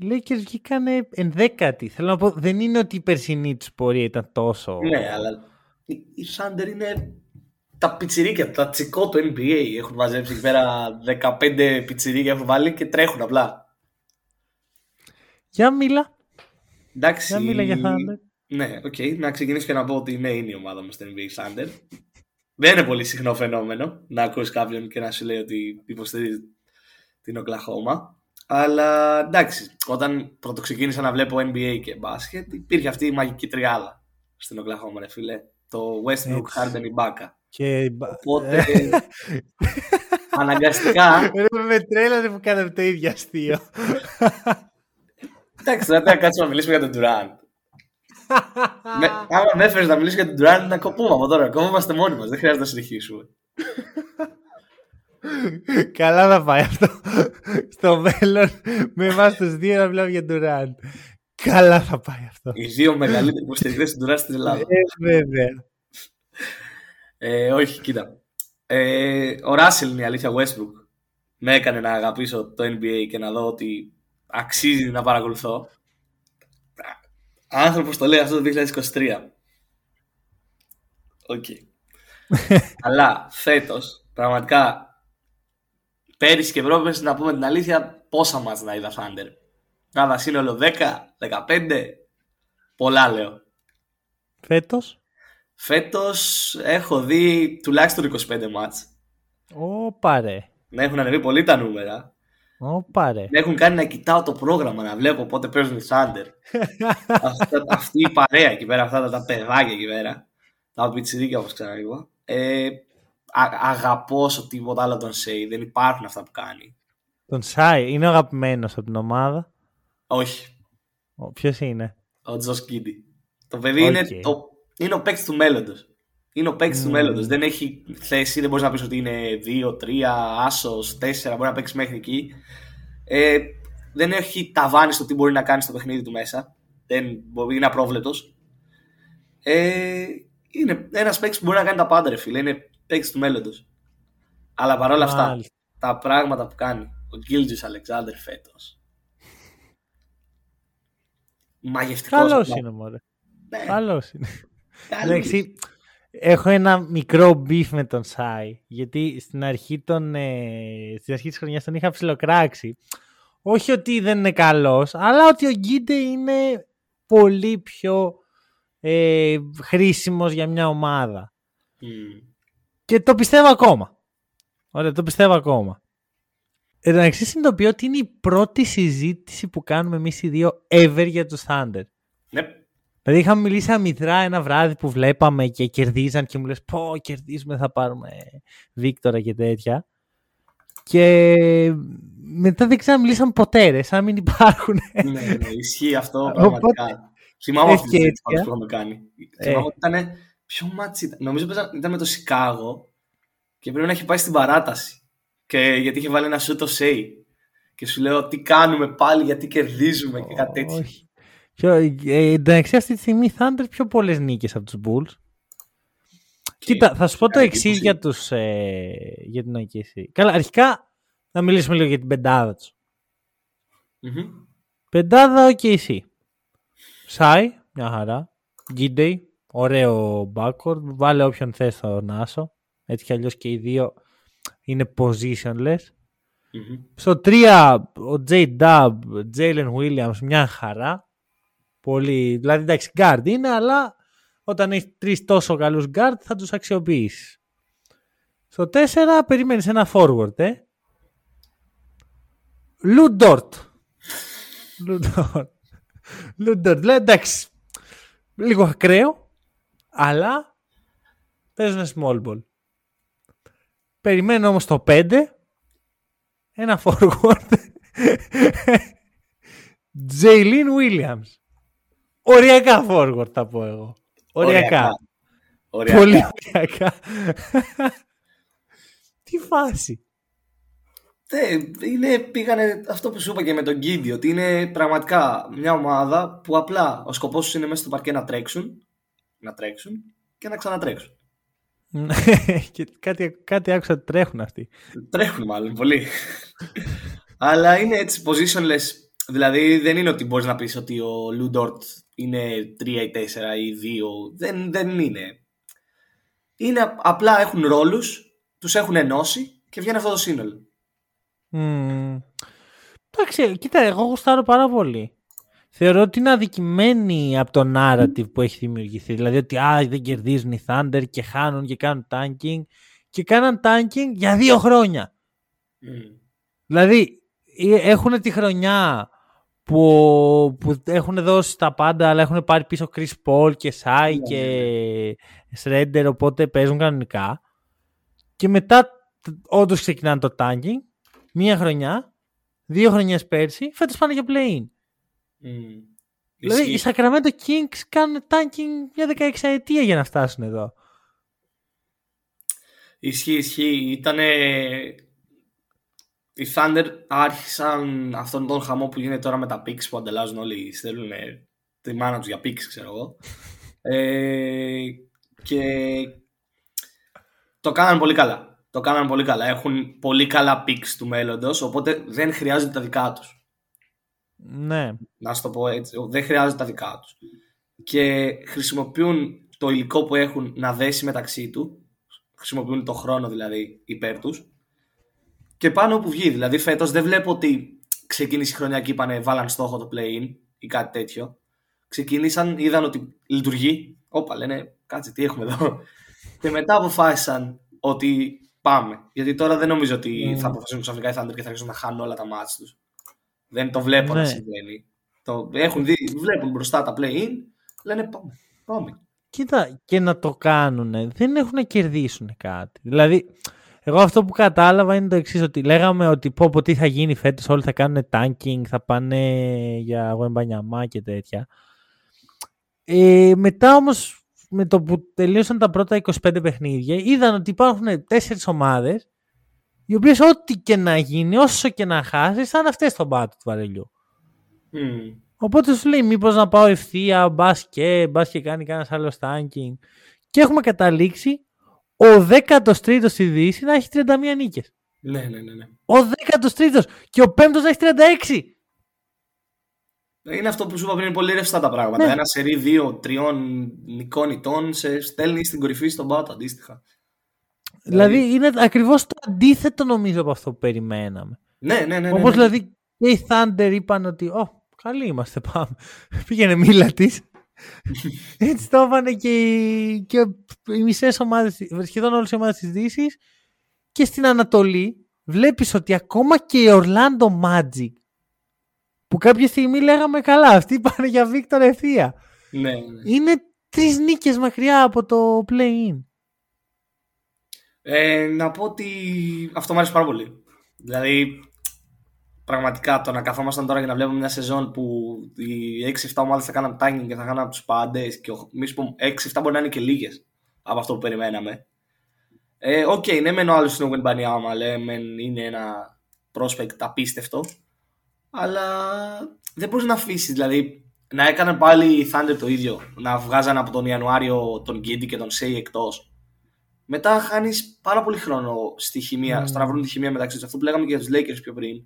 Lakers βγήκανε ενδέκατοι. Θέλω να πω, δεν είναι ότι η περσινή του πορεία ήταν τόσο... Ναι, αλλά οι Thunder είναι τα πιτσιρίκια, τα τσικό του NBA. Έχουν μαζέψει εκεί πέρα 15 πιτσιρίκια έχουν βάλει και τρέχουν απλά. Για μίλα. Εντάξει. Για μίλα για Thunder. Ναι, οκ. Okay. Να ξεκινήσω και να πω ότι ναι, είναι η ομάδα μου στο NBA Thunder. Δεν είναι πολύ συχνό φαινόμενο να ακούσεις κάποιον και να σου λέει ότι υποστηρίζει την Οκλαχώμα. Αλλά εντάξει, όταν πρωτοξεκίνησα να βλέπω NBA και μπάσκετ, υπήρχε αυτή η μαγική τριάδα στην Οκλαχώμα, ρε φίλε. Το Westbrook, Harden, Ibaka. Και... Οπότε, αναγκαστικά... με τρέλανε που κάναμε το ίδιο αστείο. Εντάξει, τώρα θα κάτσουμε να μιλήσουμε για τον Durant με, άμα με έφερες να μιλήσεις για τον Durant, να κοπούμε από τώρα. Κόμμαστε μόνοι μας. Δεν χρειάζεται να συνεχίσουμε. Καλά θα πάει αυτό. Στο μέλλον, με εμάς τους δύο να μιλάμε για τον Durant. Καλά θα πάει αυτό. Οι δύο μεγαλύτεροι υποστηρικτές του Durant στην Ελλάδα. Ε, βέβαια. Ε, όχι, κοίτα. Ε, ο Ράσελ είναι η αλήθεια Westbrook. Με έκανε να αγαπήσω το NBA και να δω ότι αξίζει να παρακολουθώ άνθρωπος το λέει αυτό το 2023. Οκ. Αλλά φέτος, πραγματικά, πέρυσι και πρόπερσι, να πούμε την αλήθεια, πόσα μάτς να είδα Thunder. Κάνα σύνολο 10, 15, πολλά λέω. Φέτος; Φέτος έχω δει τουλάχιστον 25 μάτς. Ω, πάρε. Ναι, έχουν ανεβεί πολύ τα νούμερα. Όπα, Με έχουν κάνει να κοιτάω το πρόγραμμα, να βλέπω πότε παίζουν οι Thunder. αυτή η παρέα εκεί πέρα, αυτά τα παιδάκια εκεί πέρα. Τα πιτσιρίκια όπως ξαναείπα. Ε, αγαπώ όσο τίποτα άλλο τον Σέι. Δεν υπάρχουν αυτά που κάνει. Τον Σάι είναι αγαπημένος από την ομάδα; Όχι. Ποιος είναι; Ο Τζο Κίντι. Το παιδί είναι, το, είναι ο παίκτης του μέλλοντος. Είναι ο παίκτης mm. του μέλλοντος. Δεν έχει θέση, δεν μπορείς να πεις ότι είναι 2, 3, άσος, 4, μπορεί να παίξεις μέχρι εκεί. Ε, δεν έχει ταβάνι στο τι μπορεί να κάνει στο παιχνίδι του μέσα. Δεν μπορεί, είναι απρόβλεπτος. Ε, είναι ένας παίκτης που μπορεί να κάνει τα πάντα, ρε φίλε. Είναι παίκτης του μέλλοντος. Αλλά παρόλα αυτά, τα πράγματα που κάνει ο Γκίλτζη Αλεξάνδρ φέτος. Μαγευτικός. Καλός είναι, μωρέ. Ναι. Καλός είναι. Εντάξει, έχω ένα μικρό beef με τον Σάι. Γιατί στην αρχή, των, ε, στην αρχή της χρονιάς τον είχα ψιλοκράξει. Όχι ότι δεν είναι καλός, αλλά ότι ο Γκίντε είναι πολύ πιο ε, χρήσιμος για μια ομάδα. Και το πιστεύω ακόμα. Ωραία, το πιστεύω ακόμα. Εν τω συνειδητοποιώ ότι είναι η πρώτη συζήτηση που κάνουμε εμείς οι δύο ever για τους Thunder. Ναι. Δηλαδή είχαμε μιλήσει αμυδρά ένα βράδυ που βλέπαμε και κερδίζαν και μου λες πω κερδίζουμε θα πάρουμε Βίκτορα και τέτοια. Και μετά δεν ξαναμιλήσαμε ποτέ ρε, σαν να μην υπάρχουν. Ναι, ναι, ισχύει αυτό πραγματικά. Θυμάμαι αυτή τη που είχαμε κάνει. Ε. Θυμάμαι ότι ήταν, ποιο ματς ήταν, νομίζω ήταν με το Σικάγο και πρέπει να έχει πάει στην παράταση. Και γιατί είχε βάλει ένα σουτ ο Σέι. Και σου λέω τι κάνουμε πάλι, γιατί κερδίζουμε και κάτι τέτοιο. Ποιο, ε, εντάξει, αυτή τη στιγμή οι Thunder πιο πολλές νίκες από τους Bulls. Κοίτα, θα σου πω το εξής για, τους, ε, για την OKC. Καλά, αρχικά να μιλήσουμε λίγο για την πεντάδα τους. mm Πεντάδα OKC. Σάι, μια χαρά. Γκίντεϊ, ωραίο backward. Βάλε όποιον θες στον Άσο. Έτσι κι αλλιώς και οι δύο είναι positionless. Στο 3 ο J Dub, Jalen Williams, μια χαρά. Πολύ, δηλαδή εντάξει, guard είναι, αλλά όταν έχεις τρεις τόσο καλούς guard θα τους αξιοποιήσεις. Στο 4 περιμένεις ένα forward, ε. Λου Ντορτ. Λου Ντορτ. Λου Ντορτ. Δηλαδή εντάξει, λίγο ακραίο, αλλά παίζουν small ball. Περιμένω όμως το 5 ένα forward. Τζέιλιν Williams. Οριακά forward θα πω εγώ. Οριακά. Οριακά. Πολύ οριακά. Τι φάση. Ε, είναι, πήγανε αυτό που σου είπα και με τον Γκίντι, ότι είναι πραγματικά μια ομάδα που απλά ο σκοπός τους είναι μέσα στο παρκέ να τρέξουν, να τρέξουν και να ξανατρέξουν. και κάτι, κάτι άκουσα ότι τρέχουν αυτοί. Τρέχουν μάλλον πολύ. Αλλά είναι έτσι positionless. Δηλαδή δεν είναι ότι μπορείς να πεις ότι ο Λουντόρτ είναι 3 ή 4 ή 2. Δεν, δεν είναι. Είναι απλά έχουν ρόλους, τους έχουν ενώσει και βγαίνει αυτό το σύνολο. Mm. Εντάξει, κοίτα, εγώ γουστάρω πάρα πολύ. Θεωρώ ότι είναι αδικημένη από το narrative που έχει δημιουργηθεί. Δηλαδή ότι α, δεν κερδίζουν οι Thunder και χάνουν και κάνουν tanking. Και κάναν tanking για δύο χρόνια. Mm. Δηλαδή έχουν τη χρονιά που, που έχουν δώσει τα πάντα αλλά έχουν πάρει πίσω Chris Paul και Sai Ναι, και Shredder οπότε παίζουν κανονικά. Και μετά όντως ξεκινάνε το tanking. Μία χρονιά, δύο χρονιές πέρσι, φέτος πάνε για play-in. Mm. Δηλαδή Ισχύει. οι Sacramento Kings κάνουν tanking για 16 ετία για να φτάσουν εδώ. Ισχύει, ισχύει. Ήτανε... Οι Thunder άρχισαν αυτόν τον χαμό που γίνεται τώρα με τα picks που ανταλλάζουν όλοι. Στέλνουν τη μάνα τους για picks, ξέρω εγώ. Ε, και το κάναν πολύ καλά. Το κάναν πολύ καλά. Έχουν πολύ καλά picks του μέλλοντος, οπότε δεν χρειάζονται τα δικά τους. Ναι. Να σου το πω έτσι. Δεν χρειάζονται τα δικά τους. Και χρησιμοποιούν το υλικό που έχουν να δέσει μεταξύ του. Χρησιμοποιούν το χρόνο δηλαδή υπέρ τους. Και πάνω όπου βγει. Δηλαδή φέτος δεν βλέπω ότι ξεκίνησε η χρονιά και είπανε βάλαν στόχο το play-in ή κάτι τέτοιο. Ξεκίνησαν, είδαν ότι λειτουργεί. Όπα λένε κάτσε τι έχουμε εδώ. και μετά αποφάσισαν ότι πάμε. Γιατί τώρα δεν νομίζω ότι Mm. θα αποφασίσουν ξαφνικά οι Thunder και θα αρχίσουν να χάνουν όλα τα μάτς τους. Δεν το βλέπω να Ναι. συμβαίνει. Το έχουν δει, βλέπουν μπροστά τα play-in, λένε πάμε. πάμε. Κοίτα, και να το κάνουν, δεν έχουν να κερδίσουν κάτι. Δηλαδή, εγώ αυτό που κατάλαβα είναι το εξής ότι λέγαμε ότι πω, πω τι θα γίνει φέτος, όλοι θα κάνουν tanking, θα πάνε για Γουεμπανιαμά και τέτοια. Ε, μετά όμως, με το που τελείωσαν τα πρώτα 25 παιχνίδια, είδαν ότι υπάρχουν τέσσερις ομάδες, οι οποίες ό,τι και να γίνει, όσο και να χάσεις, θα είναι αυτές στον πάτο του βαρελιού. Μμμ. Οπότε σου λέει μήπως να πάω ευθεία, μπας και, μπας και κάνει κανένας άλλο tanking. Και έχουμε καταλήξει ο 13ος στη Δύση να έχει 31 νίκες. Ναι, ναι, ναι, ναι. Ο 13ος και ο 5ος να έχει 36. Είναι αυτό που σου είπα πριν, είναι πολύ ρευστά τα πράγματα. Ναι. Ένα σερί δύο-τριών νικών ητών σε στέλνει στην κορυφή στον πάτο αντίστοιχα. Δηλαδή είναι ακριβώς το αντίθετο νομίζω από αυτό που περιμέναμε. Ναι, ναι, ναι. ναι, Όπως ναι. δηλαδή και οι Thunder είπαν ότι «Ω, καλοί είμαστε, πάμε». Πήγαινε μίλα της. Έτσι το είπαν και, οι- και οι μισές ομάδες, σχεδόν όλες οι ομάδες της Δύσης και στην Ανατολή βλέπεις ότι ακόμα και η Orlando Magic που κάποια στιγμή λέγαμε καλά, αυτοί πάνε για Victor ευθεία. ναι, ναι. Είναι τρεις νίκες μακριά από το play-in. Ε, να πω ότι αυτό μου αρέσει πάρα πολύ. Δηλαδή, πραγματικά το να καθόμασταν τώρα και να βλέπουμε μια σεζόν που οι 6-7 ομάδες θα κάνουν tanking και θα κάνουν από τους πάντες και εμείς πούμε 6-7 μπορεί να είναι και λίγες από αυτό που περιμέναμε. Ε, Οκ, ναι, μεν ο άλλος είναι ο Γουεμπανιάμα, λέμε είναι ένα prospect απίστευτο. Αλλά δεν μπορείς να αφήσεις. Δηλαδή, να έκαναν πάλι οι Thunder το ίδιο. Να βγάζαν από τον Ιανουάριο τον Γκίντι και τον Σέι εκτός. Μετά χάνεις πάρα πολύ χρόνο στη χημεία, Mm. στο να βρουν τη χημεία μεταξύ τους. Αυτό που λέγαμε και για τους Lakers πιο πριν.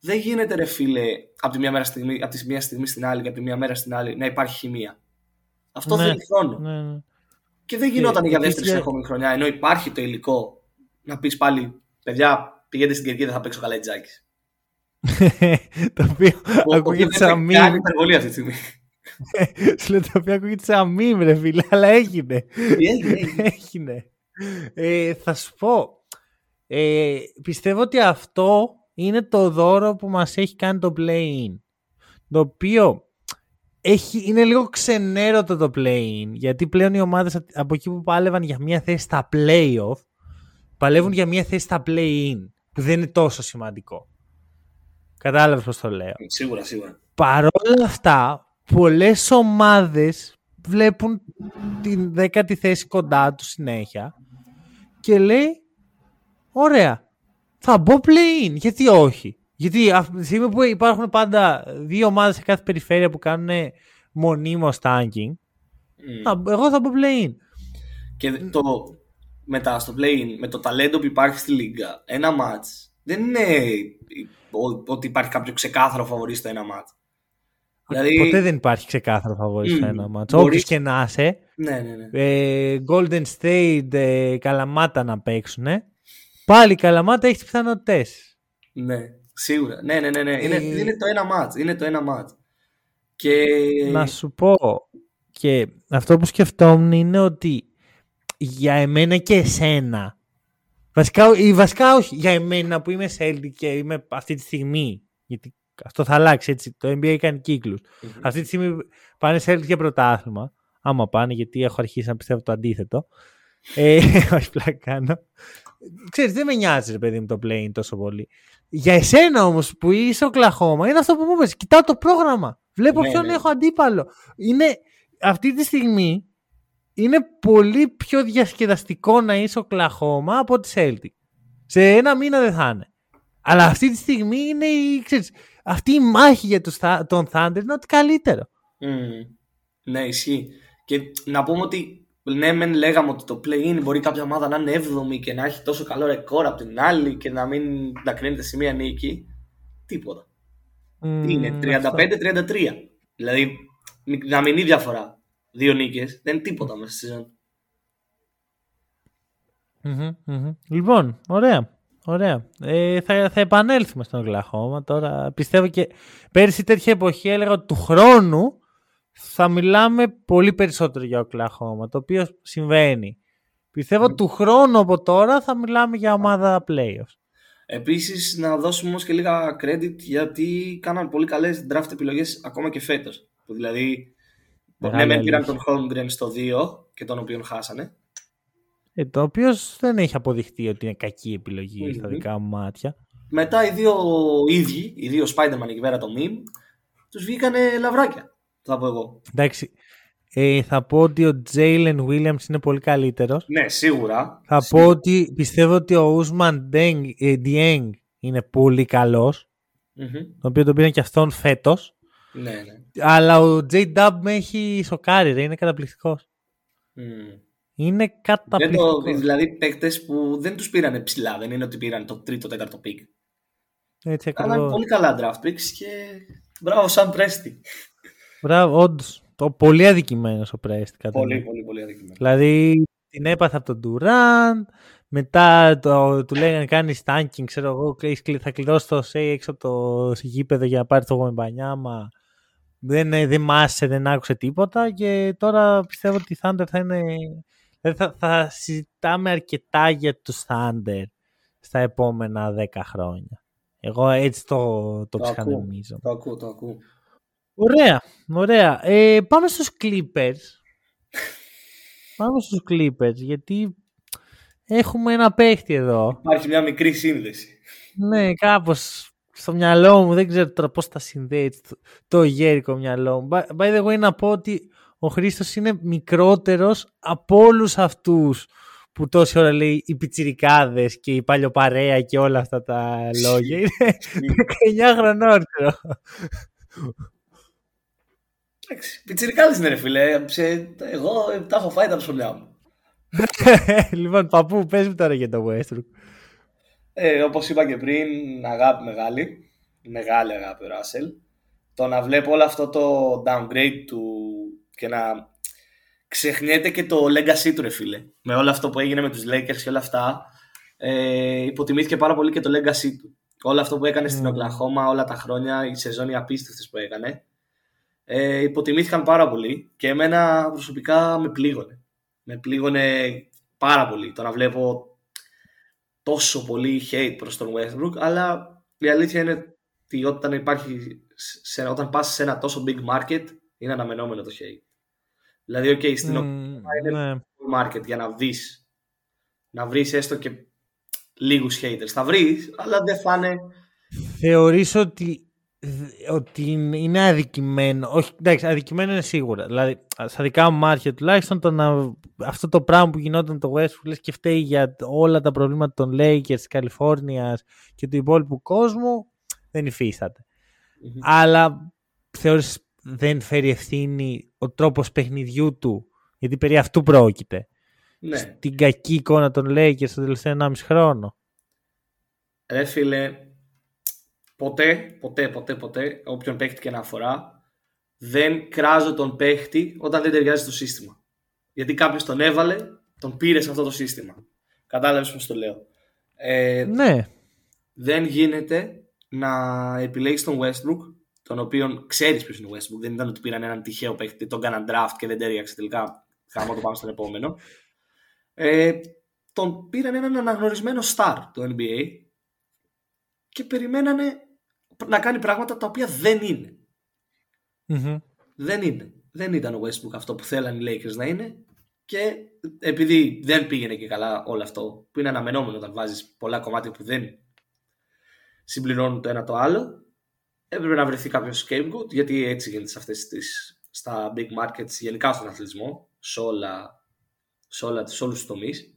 Δεν γίνεται, ρε φίλε, από τη, μια μέρα στιγμή, από τη μία στιγμή στην άλλη και από τη μία μέρα στην άλλη να υπάρχει χημεία. Αυτό Ναι, θέλει χρόνο. Ναι, ναι. Και δεν γινόταν Ε, για επίσης, δεύτερη ε, συνεχόμενη χρονιά. Ενώ υπάρχει το υλικό να πεις πάλι, παιδιά, πηγαίνετε στην Κερκίδα, θα παίξω καλά η Τζάκης. το οποίο ακούγεται σαν μήνυμα. Κάνει υπερβολή αυτή τη στιγμή. Σου λέω το οποίο ακούγεται σαν μήνυμα, ρε φίλε, αλλά έγινε. Τι έγινε, έγινε. έγινε. Ε, θα σου πω. Ε, πιστεύω ότι αυτό είναι το δώρο που μας έχει κάνει το play-in. Το οποίο έχει, είναι λίγο ξενέρωτο το play-in. Γιατί πλέον οι ομάδες από εκεί που πάλευαν για μια θέση στα play-off παλεύουν για μια θέση στα play-in. Που δεν είναι τόσο σημαντικό. Κατάλαβες πώς το λέω. Σίγουρα, σίγουρα. Παρόλα αυτά, πολλές ομάδες βλέπουν την δέκατη θέση κοντά τους συνέχεια και λέει ωραία, θα μπω play-in, γιατί όχι; Γιατί αυτή τη στιγμή που υπάρχουν πάντα δύο ομάδες σε κάθε περιφέρεια που κάνουν μονίμως tanking, Μμ. θα- εγώ θα μπω play-in. Και το, μετά στο play με το ταλέντο που υπάρχει στη Λίγκα, ένα match δεν είναι ο- ότι υπάρχει κάποιο ξεκάθαρο φαβορή στο ένα match. Δηλαδή, Ποτέ δεν υπάρχει ξεκάθαρο φαβορής στο Μμ, ένα μάτς. μπορείς- Όποιος και να είσαι, Ναι, ναι, ναι. ε, Golden State, ε, Καλαμάτα να παίξουν, πάλι η Καλαμάτα έχεις τις πιθανότητες. ναι. Σίγουρα. Ναι, ναι, ναι. ναι. Είναι, Ε, είναι το ένα match. Είναι το ένα match. Και... Να σου πω και αυτό που σκεφτόμουν είναι ότι για εμένα και εσένα βασικά, ή βασικά όχι για εμένα που είμαι Celtic και είμαι αυτή τη στιγμή γιατί αυτό θα αλλάξει έτσι. Το NBA κάνει κύκλους. Μμμ. αυτή τη στιγμή πάνε Celtic για πρωτάθλημα. Άμα πάνε γιατί έχω αρχίσει να πιστεύω το αντίθετο. Ε, όχι πλάκα κάνω. Ξέρεις δεν με νοιάζει ρε παιδί μου το play τόσο πολύ. Για εσένα όμως που είσαι ο Κλαχώμα είναι αυτό που μου είπες. Κοιτάω το πρόγραμμα. Βλέπω Ναι, ποιον ναι. έχω αντίπαλο. Είναι αυτή τη στιγμή είναι πολύ πιο διασκεδαστικό να είσαι ο Κλαχώμα από τη Celtic. Σε ένα μήνα δεν θα είναι. Αλλά αυτή τη στιγμή είναι η, ξέρεις, αυτή η μάχη για τους, Thun- τον Thunder είναι ό,τι καλύτερο Μμμ. Ναι, ισχύει. Και να πούμε ότι ναι, μεν λέγαμε ότι το play-in μπορεί κάποια ομάδα να είναι 7η και να έχει τόσο καλό ρεκόρ από την άλλη και να μην να κρίνεται σε μία νίκη. Τίποτα. Τι είναι, Μμμ, 35-33. Δηλαδή, μη- να μην είναι διαφορά. Δύο νίκες δεν είναι τίποτα μέσα στη σεζόν. Μμμ, μμμ. Λοιπόν, ωραία. Ωραία. Ε, θα, θα επανέλθουμε στον Οκλαχώμα τώρα. Πιστεύω και πέρσι τέτοια εποχή έλεγα ότι του χρόνου θα μιλάμε πολύ περισσότερο για Οκλαχώμα, το οποίο συμβαίνει. Πιστεύω του χρόνου από τώρα θα μιλάμε για ομάδα playoffs. Επίσης, να δώσουμε όμως και λίγα credit γιατί κάναν πολύ καλές draft επιλογές ακόμα και φέτος. Δηλαδή, Μεγάλη ναι, μεν πήραν αλήθεια. τον Holmgren στο 2 και τον οποίον χάσανε. Ε, το οποίο δεν έχει αποδειχτεί ότι είναι κακή επιλογή στα Μμμ. δικά μου μάτια. Μετά οι δύο ίδιοι, οι δύο Spider-Man εκεί πέρα το meme, τους βγήκανε λαβράκια. Θα πω εγώ. Εντάξει, ε, θα πω ότι ο Jalen Williams είναι πολύ καλύτερος. Ναι, σίγουρα. Θα Σίγουρα. πω ότι πιστεύω ότι ο Ουσμαν Dieng είναι πολύ καλός, Μμμ. τον οποίο τον πήραν και αυτόν φέτος. Ναι, ναι. Αλλά ο J-Dub με έχει σοκάρει, ρε, είναι καταπληκτικός. Μμ. Είναι Δεν καταπληκτικός. το, δηλαδή παίκτες που δεν τους πήραν ψηλά, δεν είναι ότι πήραν το τρίτο, τέταρτο pick. Έτσι Αλλά είναι ακριβώς. πολύ καλά draft picks και μπράβο σαν Πρέστη. Μπράβο, όντως. Το πολύ αδικημένος ο Πρέστη. κατά Πολύ, μένα. πολύ, πολύ αδικημένο. Δηλαδή την έπαθα από τον Durant, μετά το, του λέγανε κάνει tanking, ξέρω εγώ, έχεις κλει- θα κλειδώσει το say έξω από το γήπεδο για να πάρει το γομπανιάμα. Δεν, ε, δεν μάσε, δεν άκουσε τίποτα και τώρα πιστεύω ότι οι Thunder θα είναι... Δηλαδή θα, θα συζητάμε αρκετά για τους Thunder στα επόμενα 10 χρόνια. Εγώ έτσι το, το, Το ακούω. ψυχανεμίζω. Το ακούω, το ακούω. Ωραία, ωραία. Ε, πάμε στους Clippers. πάμε στους Clippers, γιατί έχουμε ένα παίχτη εδώ. Υπάρχει μια μικρή σύνδεση. Ναι, κάπως στο μυαλό μου, δεν ξέρω τώρα πώς θα συνδέει έτσι το, το γέρικο μυαλό μου. By, by the way, να πω ότι ο Χρήστος είναι μικρότερος από όλους αυτούς που τόση ώρα λέει οι πιτσιρικάδες και η παλιοπαρέα και όλα αυτά τα λόγια. Είναι 19 χρονών, ξέρω. Εντάξει, πιτσιρικάδες είναι ρε φίλε. Σε- εγώ τα έχω φάει τα ψωμιά μου. λοιπόν, παππού, πες μου τώρα για το Westbrook. Ε, όπως είπα και πριν, αγάπη μεγάλη. Μεγάλη αγάπη ο Ράσελ. Το να βλέπω όλο αυτό το downgrade του και να ξεχνιέται και το legacy του ρε φίλε. Με όλο αυτό που έγινε με τους Lakers και όλα αυτά, ε, υποτιμήθηκε πάρα πολύ και το legacy του. Όλο αυτό που έκανε στην Οκλαχώμα όλα τα χρόνια, οι σεζόνοι απίστευτες που έκανε, ε, υποτιμήθηκαν πάρα πολύ και εμένα προσωπικά με πλήγωνε. Με πλήγωνε πάρα πολύ το να βλέπω τόσο πολύ hate προς τον Westbrook, αλλά η αλήθεια είναι ότι όταν, υπάρχει, σε, όταν πας σε ένα τόσο big market είναι αναμενόμενο το hate. Δηλαδή, ok, στην mm, είναι ναι. market για να βρεις να βρεις έστω και λίγους haters. Θα βρεις, αλλά δεν θα είναι... Θεωρείς ότι ότι είναι αδικημένο. Όχι, εντάξει, αδικημένο είναι σίγουρα. Δηλαδή, στα δικά μου μάτια τουλάχιστον, το να, αυτό το πράγμα που γινόταν το Westbrook λες και φταίει για όλα τα προβλήματα των Lakers, της Καλιφόρνιας και του υπόλοιπου κόσμου, δεν υφίσταται. Mm-hmm. Αλλά θεωρείς δεν φέρει ευθύνη ο τρόπος παιχνιδιού του, γιατί περί αυτού πρόκειται. Ναι. Στην κακή εικόνα των Lakers στο τελευταίο 1,5 χρόνο. Ρε φίλε, ποτέ, ποτέ, ποτέ, ποτέ, όποιον παίχτη και να αφορά, δεν κράζω τον παίχτη όταν δεν ταιριάζει στο σύστημα. Γιατί κάποιος τον έβαλε, τον πήρε σε αυτό το σύστημα. Κατάλαβες πώς το λέω. Ε, ναι. Δεν γίνεται να επιλέγεις τον Westbrook, τον οποίο ξέρεις ποιος είναι ο Westbrook. Δεν ήταν ότι πήραν έναν τυχαίο παίχτη, τον κάναν draft και δεν ταιριάξε τελικά. Χάμα το πάμε στον επόμενο. Ε, τον πήραν έναν αναγνωρισμένο star του NBA και περιμένανε να κάνει πράγματα τα οποία δεν ειναι Δεν είναι. Δεν ήταν ο Westbrook αυτό που θέλαν οι Lakers να είναι και επειδή δεν πήγαινε και καλά όλο αυτό που είναι αναμενόμενο όταν βάζεις πολλά κομμάτια που δεν συμπληρώνουν το ένα το άλλο έπρεπε να βρεθεί κάποιος scapegoat γιατί έτσι γίνεται σε αυτές τις, στα big markets γενικά στον αθλητισμό σε, όλα, σε, όλα, σε όλους τους τομείς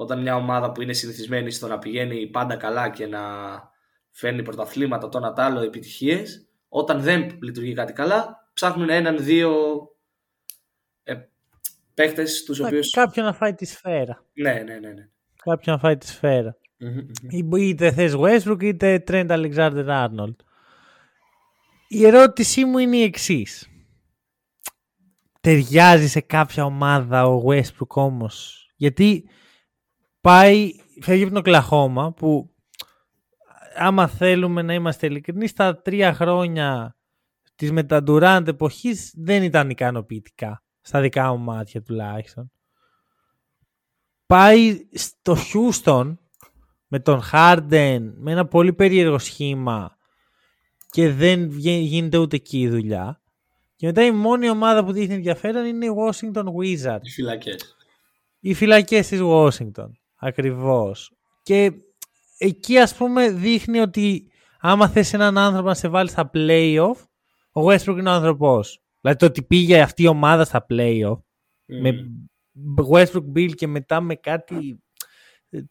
όταν μια ομάδα που είναι συνηθισμένη στο να πηγαίνει πάντα καλά και να φέρνει πρωταθλήματα, το ένα τ' άλλο, επιτυχίες. Όταν δεν λειτουργεί κάτι καλά, ψάχνουν έναν-δύο ε, παίχτες τους οποίου. Κάποιον να φάει τη σφαίρα. Ναι, ναι, ναι. ναι. Κάποιον να φάει τη σφαιρα Είτε θες Westbrook είτε Trent Alexander Arnold. Η ερώτησή μου είναι η εξής. Ταιριάζει σε κάποια ομάδα ο Westbrook όμως; Γιατί πάει, φεύγει από την Οκλαχώμα που άμα θέλουμε να είμαστε ειλικρινεί, στα τρία χρόνια της μεταντουράντ εποχής δεν ήταν ικανοποιητικά. Στα δικά μου μάτια τουλάχιστον. Πάει στο Houston με τον Harden με ένα πολύ περίεργο σχήμα και δεν γίνεται ούτε εκεί η δουλειά. Και μετά η μόνη ομάδα που δείχνει ενδιαφέρον είναι οι Washington Wizards. Οι φυλακές. Οι φυλακές της Washington. Ακριβώς. Και εκεί ας πούμε δείχνει ότι άμα θες έναν άνθρωπο να σε βάλει στα playoff, ο Westbrook είναι ο άνθρωπός. Δηλαδή το ότι πήγε αυτή η ομάδα στα playoff με Westbrook Bill και μετά με κάτι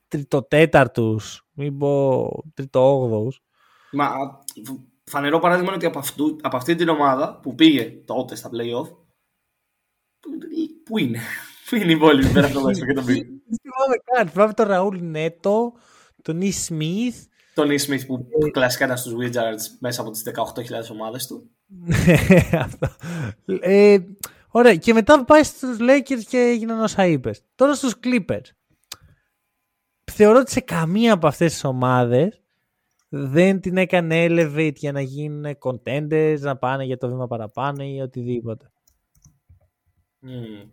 τριτοτέταρτους, μην πω τριτοόγδοους. Μα φανερό παράδειγμα είναι ότι από, αυτού, από αυτή την ομάδα που πήγε τότε στα playoff, πού είναι, πού είναι η υπόλοιπη πέρα από το Westbrook και τον Bill. Δεν θυμάμαι καν, θυμάμαι τον Ραούλ Νέτο, τον E. Smith. Τον E. Smith που ε, κλασικά ήταν στους Wizards μέσα από τις 18.000 ομάδες του. Αυτό. Ε, ωραία. Και μετά πάει στους Lakers και έγιναν όσα είπες. Τώρα στους Clippers. Θεωρώ ότι σε καμία από αυτές τις ομάδες δεν την έκανε elevate για να γίνουν contenders, να πάνε για το βήμα παραπάνω ή οτιδήποτε. Mm.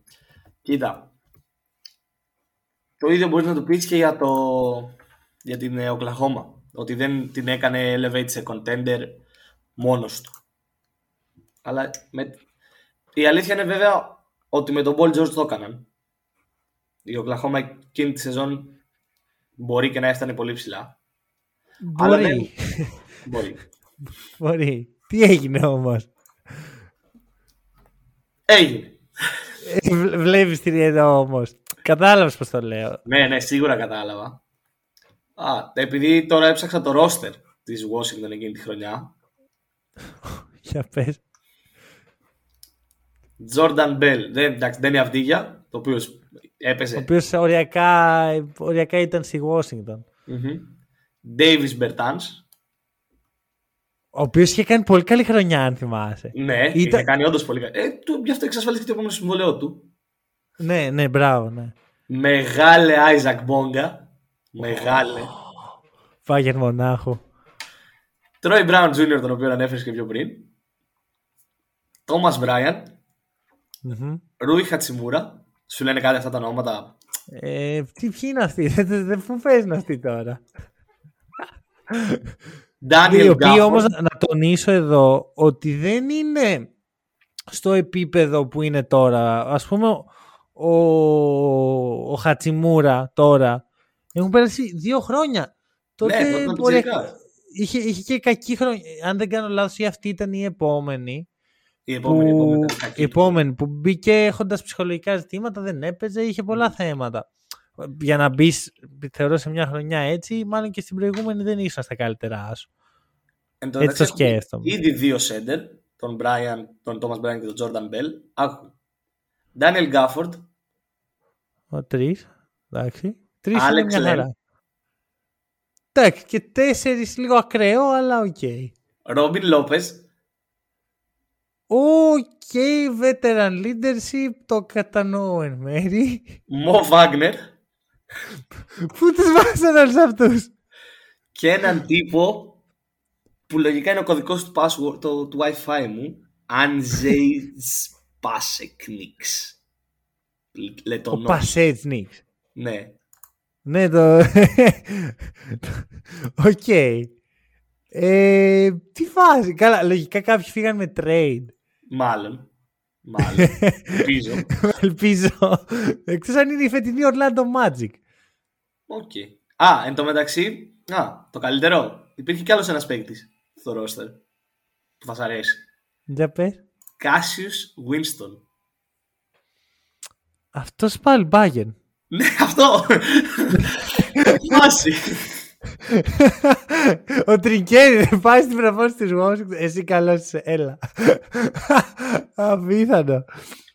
Κοίτα. Το ίδιο μπορείς να το πεις και για το για την Οκλαχώμα. Ότι δεν την έκανε elevate σε contender μόνος του. Αλλά με... η αλήθεια είναι βέβαια ότι με τον Paul George το έκαναν. Η Οκλαχώμα εκείνη τη σεζόν μπορεί και να έφτανε πολύ ψηλά. Μπορεί. μπορεί. μπορεί. Τι έγινε όμως; Έγινε. Ε, βλέπεις τι είναι όμως. Κατάλαβες πως το λέω. Ναι, ναι, σίγουρα κατάλαβα. Α, επειδή τώρα έψαξα το ρόστερ της Washington εκείνη τη χρονιά. Για πες. Jordan Bell. Δεν, εντάξει, δεν είναι Αυδίγια, το οποίος έπαιζε. Ο οποίος οριακά, οριακά ήταν στη Washington. Mm-hmm. Davis Bertans. Ο οποίος είχε κάνει πολύ καλή χρονιά, αν θυμάσαι. Ναι, ήταν... είχε κάνει όντως πολύ καλή. Ε, του, γι' αυτό εξασφαλίστηκε το επόμενο συμβολέο του. Ναι, ναι, μπράβο, ναι. Μεγάλε Άιζακ Μπόγκα. Μεγάλε. Φάγερ μονάχο. Τρόι Μπράουν Τζούνιορ, τον οποίο ανέφερες και πιο πριν. Τόμα Μπράιαν. Μμμ. Ρούι Χατσιμούρα. Σου λένε κάτι αυτά τα ονόματα; Ε, τι ποιοι είναι αυτοί, δεν, δεν, δεν πού παίζουν αυτοί τώρα. Οι Ντάνιελ οποίοι Γκάφορντ. όμως να τονίσω εδώ ότι δεν είναι στο επίπεδο που είναι τώρα. Ας πούμε ο, ο Χατσιμούρα τώρα έχουν πέρασει δύο χρόνια. Τότε Ναι, τότε μπορεί- πιτσιρικάς. είχε, είχε και κακή χρονιά. Αν δεν κάνω λάθος ή αυτή ήταν η επόμενη. Η επόμενη, η που, επόμενη ήταν κακή. η επόμενη που μπήκε έχοντας ψυχολογικά ζητήματα, δεν έπαιζε, είχε πολλά θέματα. Για να μπεις, θεωρώ, σε μια χρονιά έτσι, μάλλον και στην προηγούμενη δεν ήσουν στα καλύτερά σου. Εν τω Έτσι το μεταξύ έχουμε σκέφτομαι. Ήδη δύο σέντερ, τον Brian, τον Thomas Bryan και τον Jordan Bell. Άκου. Daniel Gafford, Ο τρεις. Εντάξει. Τρεις είναι Alex μια Len. χαρά. Εντάξει, και τέσσερις λίγο ακραίο, αλλά OK. Robin Lopez, OK, veteran leadership, το κατανοώ εν μέρει. Mo Wagner Πού τους βάζανε όλους αυτούς; και έναν τύπο που λογικά είναι ο κωδικός του, password, το, του Wi-Fi μου. Anzejs Pasecniks. Ο Λετωνός. Πασέτσνιξ. Ναι. Ναι, το... Οκ. Ε, τι φάση. Καλά, λογικά κάποιοι φύγαν με trade. Μάλλον. Μάλλον. Ελπίζω. Ελπίζω. Εκτός αν είναι η φετινή Orlando Magic. Οκ. Α, εν τω μεταξύ, α, το καλύτερο. Υπήρχε κι άλλος ένας παίκτης στο roster που θα σ' αρέσει. Για πες. Cassius Winston. Αυτός πάλι Bayern. Ναι, αυτό. Φάση. Ο Τρινκέρι δεν πάει στην προπόνηση της Washington. Εσύ καλός είσαι. Έλα. Απίθανο.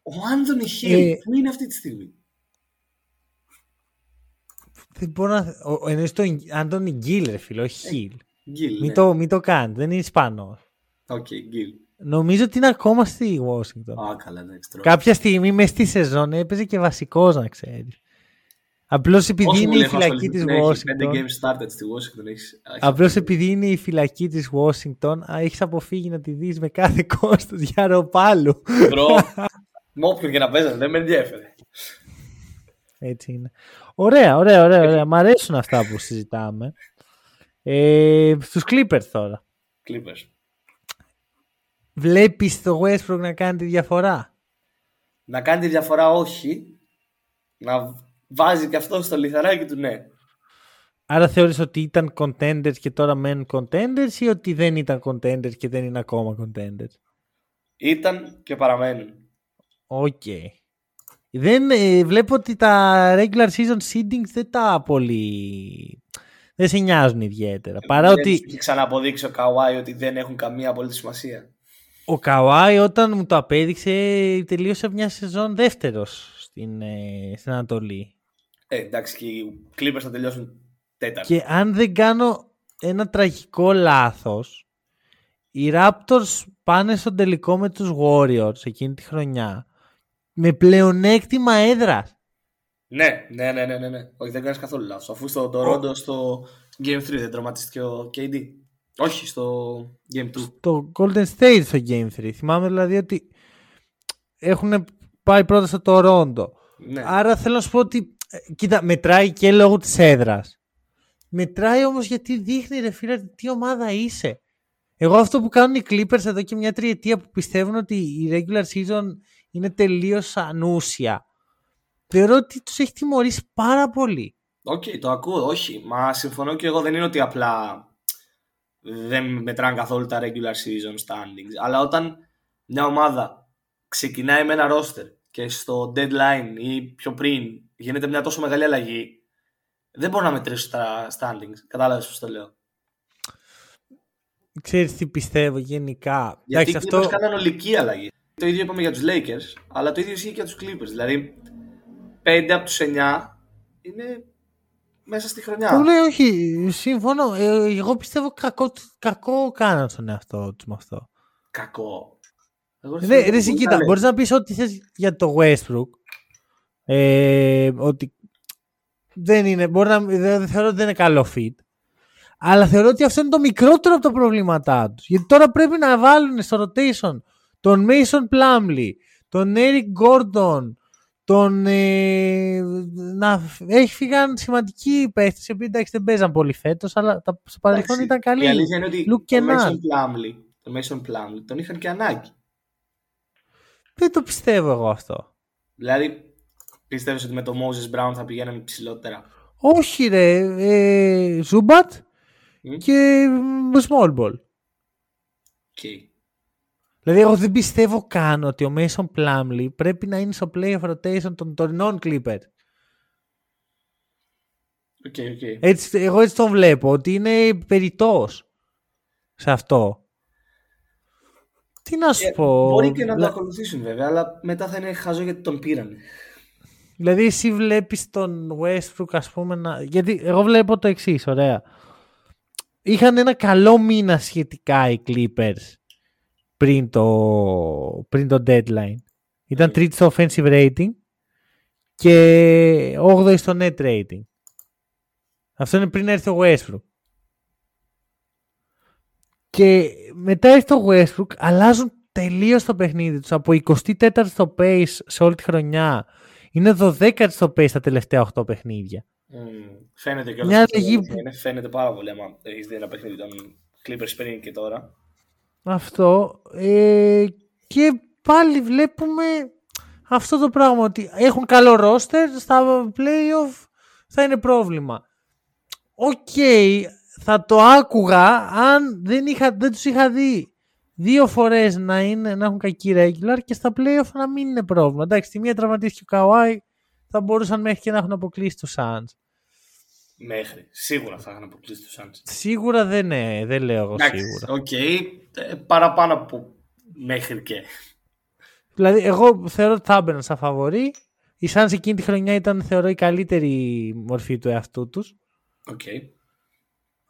Ο Άντωνι Χιλ, Ε, πού είναι αυτή τη στιγμή; Δεν μπορώ να... Ο, ο, εννοείς τον Άντωνι Γκίλ, ρε φίλο, όχι Χιλ. Γκίλ. Μην ναι. το, μην το κάνετε, δεν είναι Ισπανός. Οκ, Γκίλ. Νομίζω ότι είναι ακόμα στη Washington. Α, καλά, εντάξει. τρώω. Κάποια στιγμή μέσα στη σεζόν έπαιζε και βασικός να ξέρεις. Απλώς επειδή Όσο είναι πολύ η έχω φυλακή ασχοληθεί, της ναι, έχει πέντε Washington. games started στη Washington. Έχεις, έχεις Απλώς επειδή είναι η φυλακή της Washington, α, έχεις αποφύγει να τη δεις με κάθε κόστος για ροπάλου. Μπρο, με όποιον και να παίζανε, δεν με ενδιαφέρε. Έτσι είναι. Ωραία, ωραία, ωραία. ωραία. Μ' αρέσουν αυτά που συζητάμε. Ε, στους Clippers τώρα. Clippers. Βλέπεις το Westbrook να κάνει τη διαφορά; Να κάνει τη διαφορά όχι. Να βάζει και αυτό στο λιθαράκι του, ναι. Άρα θεωρείς ότι ήταν contenders και τώρα μένουν contenders ή ότι δεν ήταν contenders και δεν είναι ακόμα contenders; Ήταν και παραμένουν. Οκ. Δεν, ε, βλέπω ότι τα regular season seedings δεν τα πολύ... Δεν σε νοιάζουν ιδιαίτερα. Παρά Δεν ότι Έχει ξαναποδείξει ο Καουάι ότι δεν έχουν καμία απολύτως σημασία. ο Καουάι όταν μου το απέδειξε τελείωσε μια σεζόν δεύτερος στην, ε, στην Ανατολή. Ε, εντάξει, και οι Clippers θα τελειώσουν τέταρτη. Και αν δεν κάνω ένα τραγικό λάθος, οι Raptors πάνε στον τελικό με τους Warriors εκείνη τη χρονιά με πλεονέκτημα έδρας. Ναι, ναι, ναι, ναι, ναι, ναι. Όχι, δεν κάνεις καθόλου λάθος. Αφού στο Toronto στο Game 3 δεν τραυματίστηκε ο KD. Όχι, στο Game 2. Το Golden State στο Game 3. Θυμάμαι δηλαδή ότι έχουν πάει πρώτα στο Toronto. Ναι. Άρα θέλω να σου πω ότι ε, κοίτα, μετράει και λόγω της έδρας. Μετράει όμως γιατί δείχνει ρε φίλε τι ομάδα είσαι. Εγώ αυτό που κάνουν οι Clippers εδώ και μια τριετία που πιστεύουν ότι η regular season είναι τελείως ανούσια. Θεωρώ ότι τους έχει τιμωρήσει πάρα πολύ. Οκ, το ακούω, όχι. Μα συμφωνώ και εγώ δεν είναι ότι απλά δεν μετράνε καθόλου τα regular season standings. Αλλά όταν μια ομάδα ξεκινάει με ένα roster και στο deadline ή πιο πριν γίνεται μια τόσο μεγάλη αλλαγή, δεν μπορώ να μετρήσω τα standings. Κατάλαβες πώς το λέω. Ξέρεις τι πιστεύω γενικά. Γιατί Εντάξει, οι Clippers κάναν ολική αλλαγή. Το ίδιο είπαμε για τους Lakers, αλλά το ίδιο ισχύει και για τους Clippers. Δηλαδή, 5 από τους 9 είναι μέσα στη χρονιά. Το λέω όχι, σύμφωνο. Ε, εγώ πιστεύω κακό, κακό κάναν στον εαυτό τους με αυτό. Κακό. Εγώ Ναι, θεωρώ ρε, εσύ, πολύ κοίτα, καλό. μπορείς να πεις ό,τι θες για το Westbrook. Ε, ότι δεν είναι, μπορεί να, δεν, θεωρώ ότι δεν είναι καλό fit. Αλλά θεωρώ ότι αυτό είναι το μικρότερο από τα προβλήματά τους. Γιατί τώρα πρέπει να βάλουν στο rotation τον Mason Plumley, τον Eric Gordon, τον, ε, να, έχει φύγαν σημαντικοί παίχτε, οι οποίοι εντάξει δεν παίζαν πολύ φέτος, αλλά τα, στο παρελθόν ήταν καλοί. Η αλήθεια είναι ότι Luke το Mason Plumley, το Mason Plumley τον είχαν και ανάγκη. Δεν το πιστεύω εγώ αυτό. Δηλαδή, πιστεύεις ότι με το Moses Brown θα πηγαίναμε ψηλότερα; Όχι ρε, ε, Ζούμπατ mm. και Small Ball. Okay. Δηλαδή, εγώ δεν πιστεύω καν ότι ο Mason Plumley πρέπει να είναι στο play of rotation των τωρινών Clippers. Okay, okay. Έτσι, εγώ έτσι τον βλέπω, ότι είναι περιττός σε αυτό. Τι να σου ε, πω; Μπορεί και να το ακολουθήσουν βέβαια, αλλά μετά θα είναι χαζό γιατί τον πήραν. Δηλαδή εσύ βλέπεις τον Westbrook ας πούμε να... Γιατί εγώ βλέπω το εξής, ωραία. Είχαν ένα καλό μήνα σχετικά οι Clippers πριν το, πριν το deadline. Ήταν τρίτης στο offensive rating και 8η στο net rating. Αυτό είναι πριν έρθει ο Westbrook. Και μετά έρθει το Westbrook, αλλάζουν τελείως το παιχνίδι τους. Από 24 στο pace σε όλη τη χρονιά, είναι 12 στο pace τα τελευταία 8 παιχνίδια. Mm, φαίνεται και Μια αλλαγή... Φαίνεται πάρα πολύ άμα έχεις δει ένα παιχνίδι των Clippers πριν και τώρα. Αυτό. Ε, και πάλι βλέπουμε αυτό το πράγμα ότι έχουν καλό roster στα playoff θα είναι πρόβλημα. OK, okay, θα το άκουγα αν δεν, είχα, δεν τους είχα δει δύο φορές να, είναι, να έχουν κακή regular και στα playoff να μην είναι πρόβλημα. Εντάξει, τη μία τραυματίστηκε ο Καουάι, θα μπορούσαν μέχρι και να έχουν αποκλείσει τους Suns. Μέχρι. Σίγουρα θα είχαν αποκλείσει τους Suns. Σίγουρα δεν είναι, δεν λέω εγώ σίγουρα. OK, okay. Ε, παραπάνω από μέχρι και. Δηλαδή, εγώ θεωρώ ότι θα έμπαιναν σαν φαβορί. Οι Suns εκείνη τη χρονιά ήταν, θεωρώ, η καλύτερη μορφή του εαυτού τους. Okay.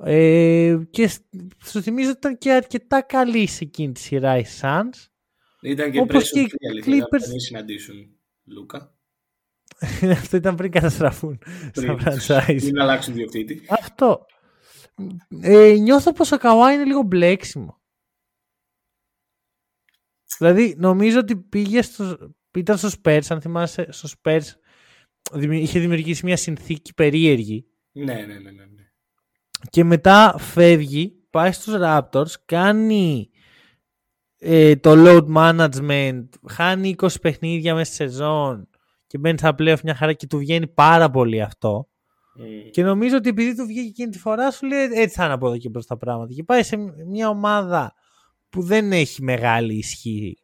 Ε, και σου θυμίζω ότι ήταν και αρκετά καλή σε εκείνη τη σειρά οι Suns. Ήταν και Όπως και οι Clippers. Να συναντήσουν Λούκα. Αυτό ήταν πριν καταστραφούν πριν, στα franchise. Πριν αλλάξουν διοκτήτη. Αυτό. Ε, νιώθω πως ο Καουά είναι λίγο μπλέξιμο. Δηλαδή νομίζω ότι πήγε στο, ήταν στο Spurs, αν θυμάσαι, στο Spurs είχε δημιουργήσει μια συνθήκη περίεργη. Ναι, ναι, ναι, ναι. Και μετά φεύγει, πάει στους Raptors, κάνει ε, το load management, χάνει 20 παιχνίδια μέσα στη σεζόν και μπαίνει στα playoff μια χαρά και του βγαίνει πάρα πολύ αυτό. Mm. Και νομίζω ότι επειδή του βγήκε εκείνη τη φορά σου λέει έτσι θα είναι από εδώ και προς τα πράγματα. Και πάει σε μια ομάδα που δεν έχει μεγάλη ισχύ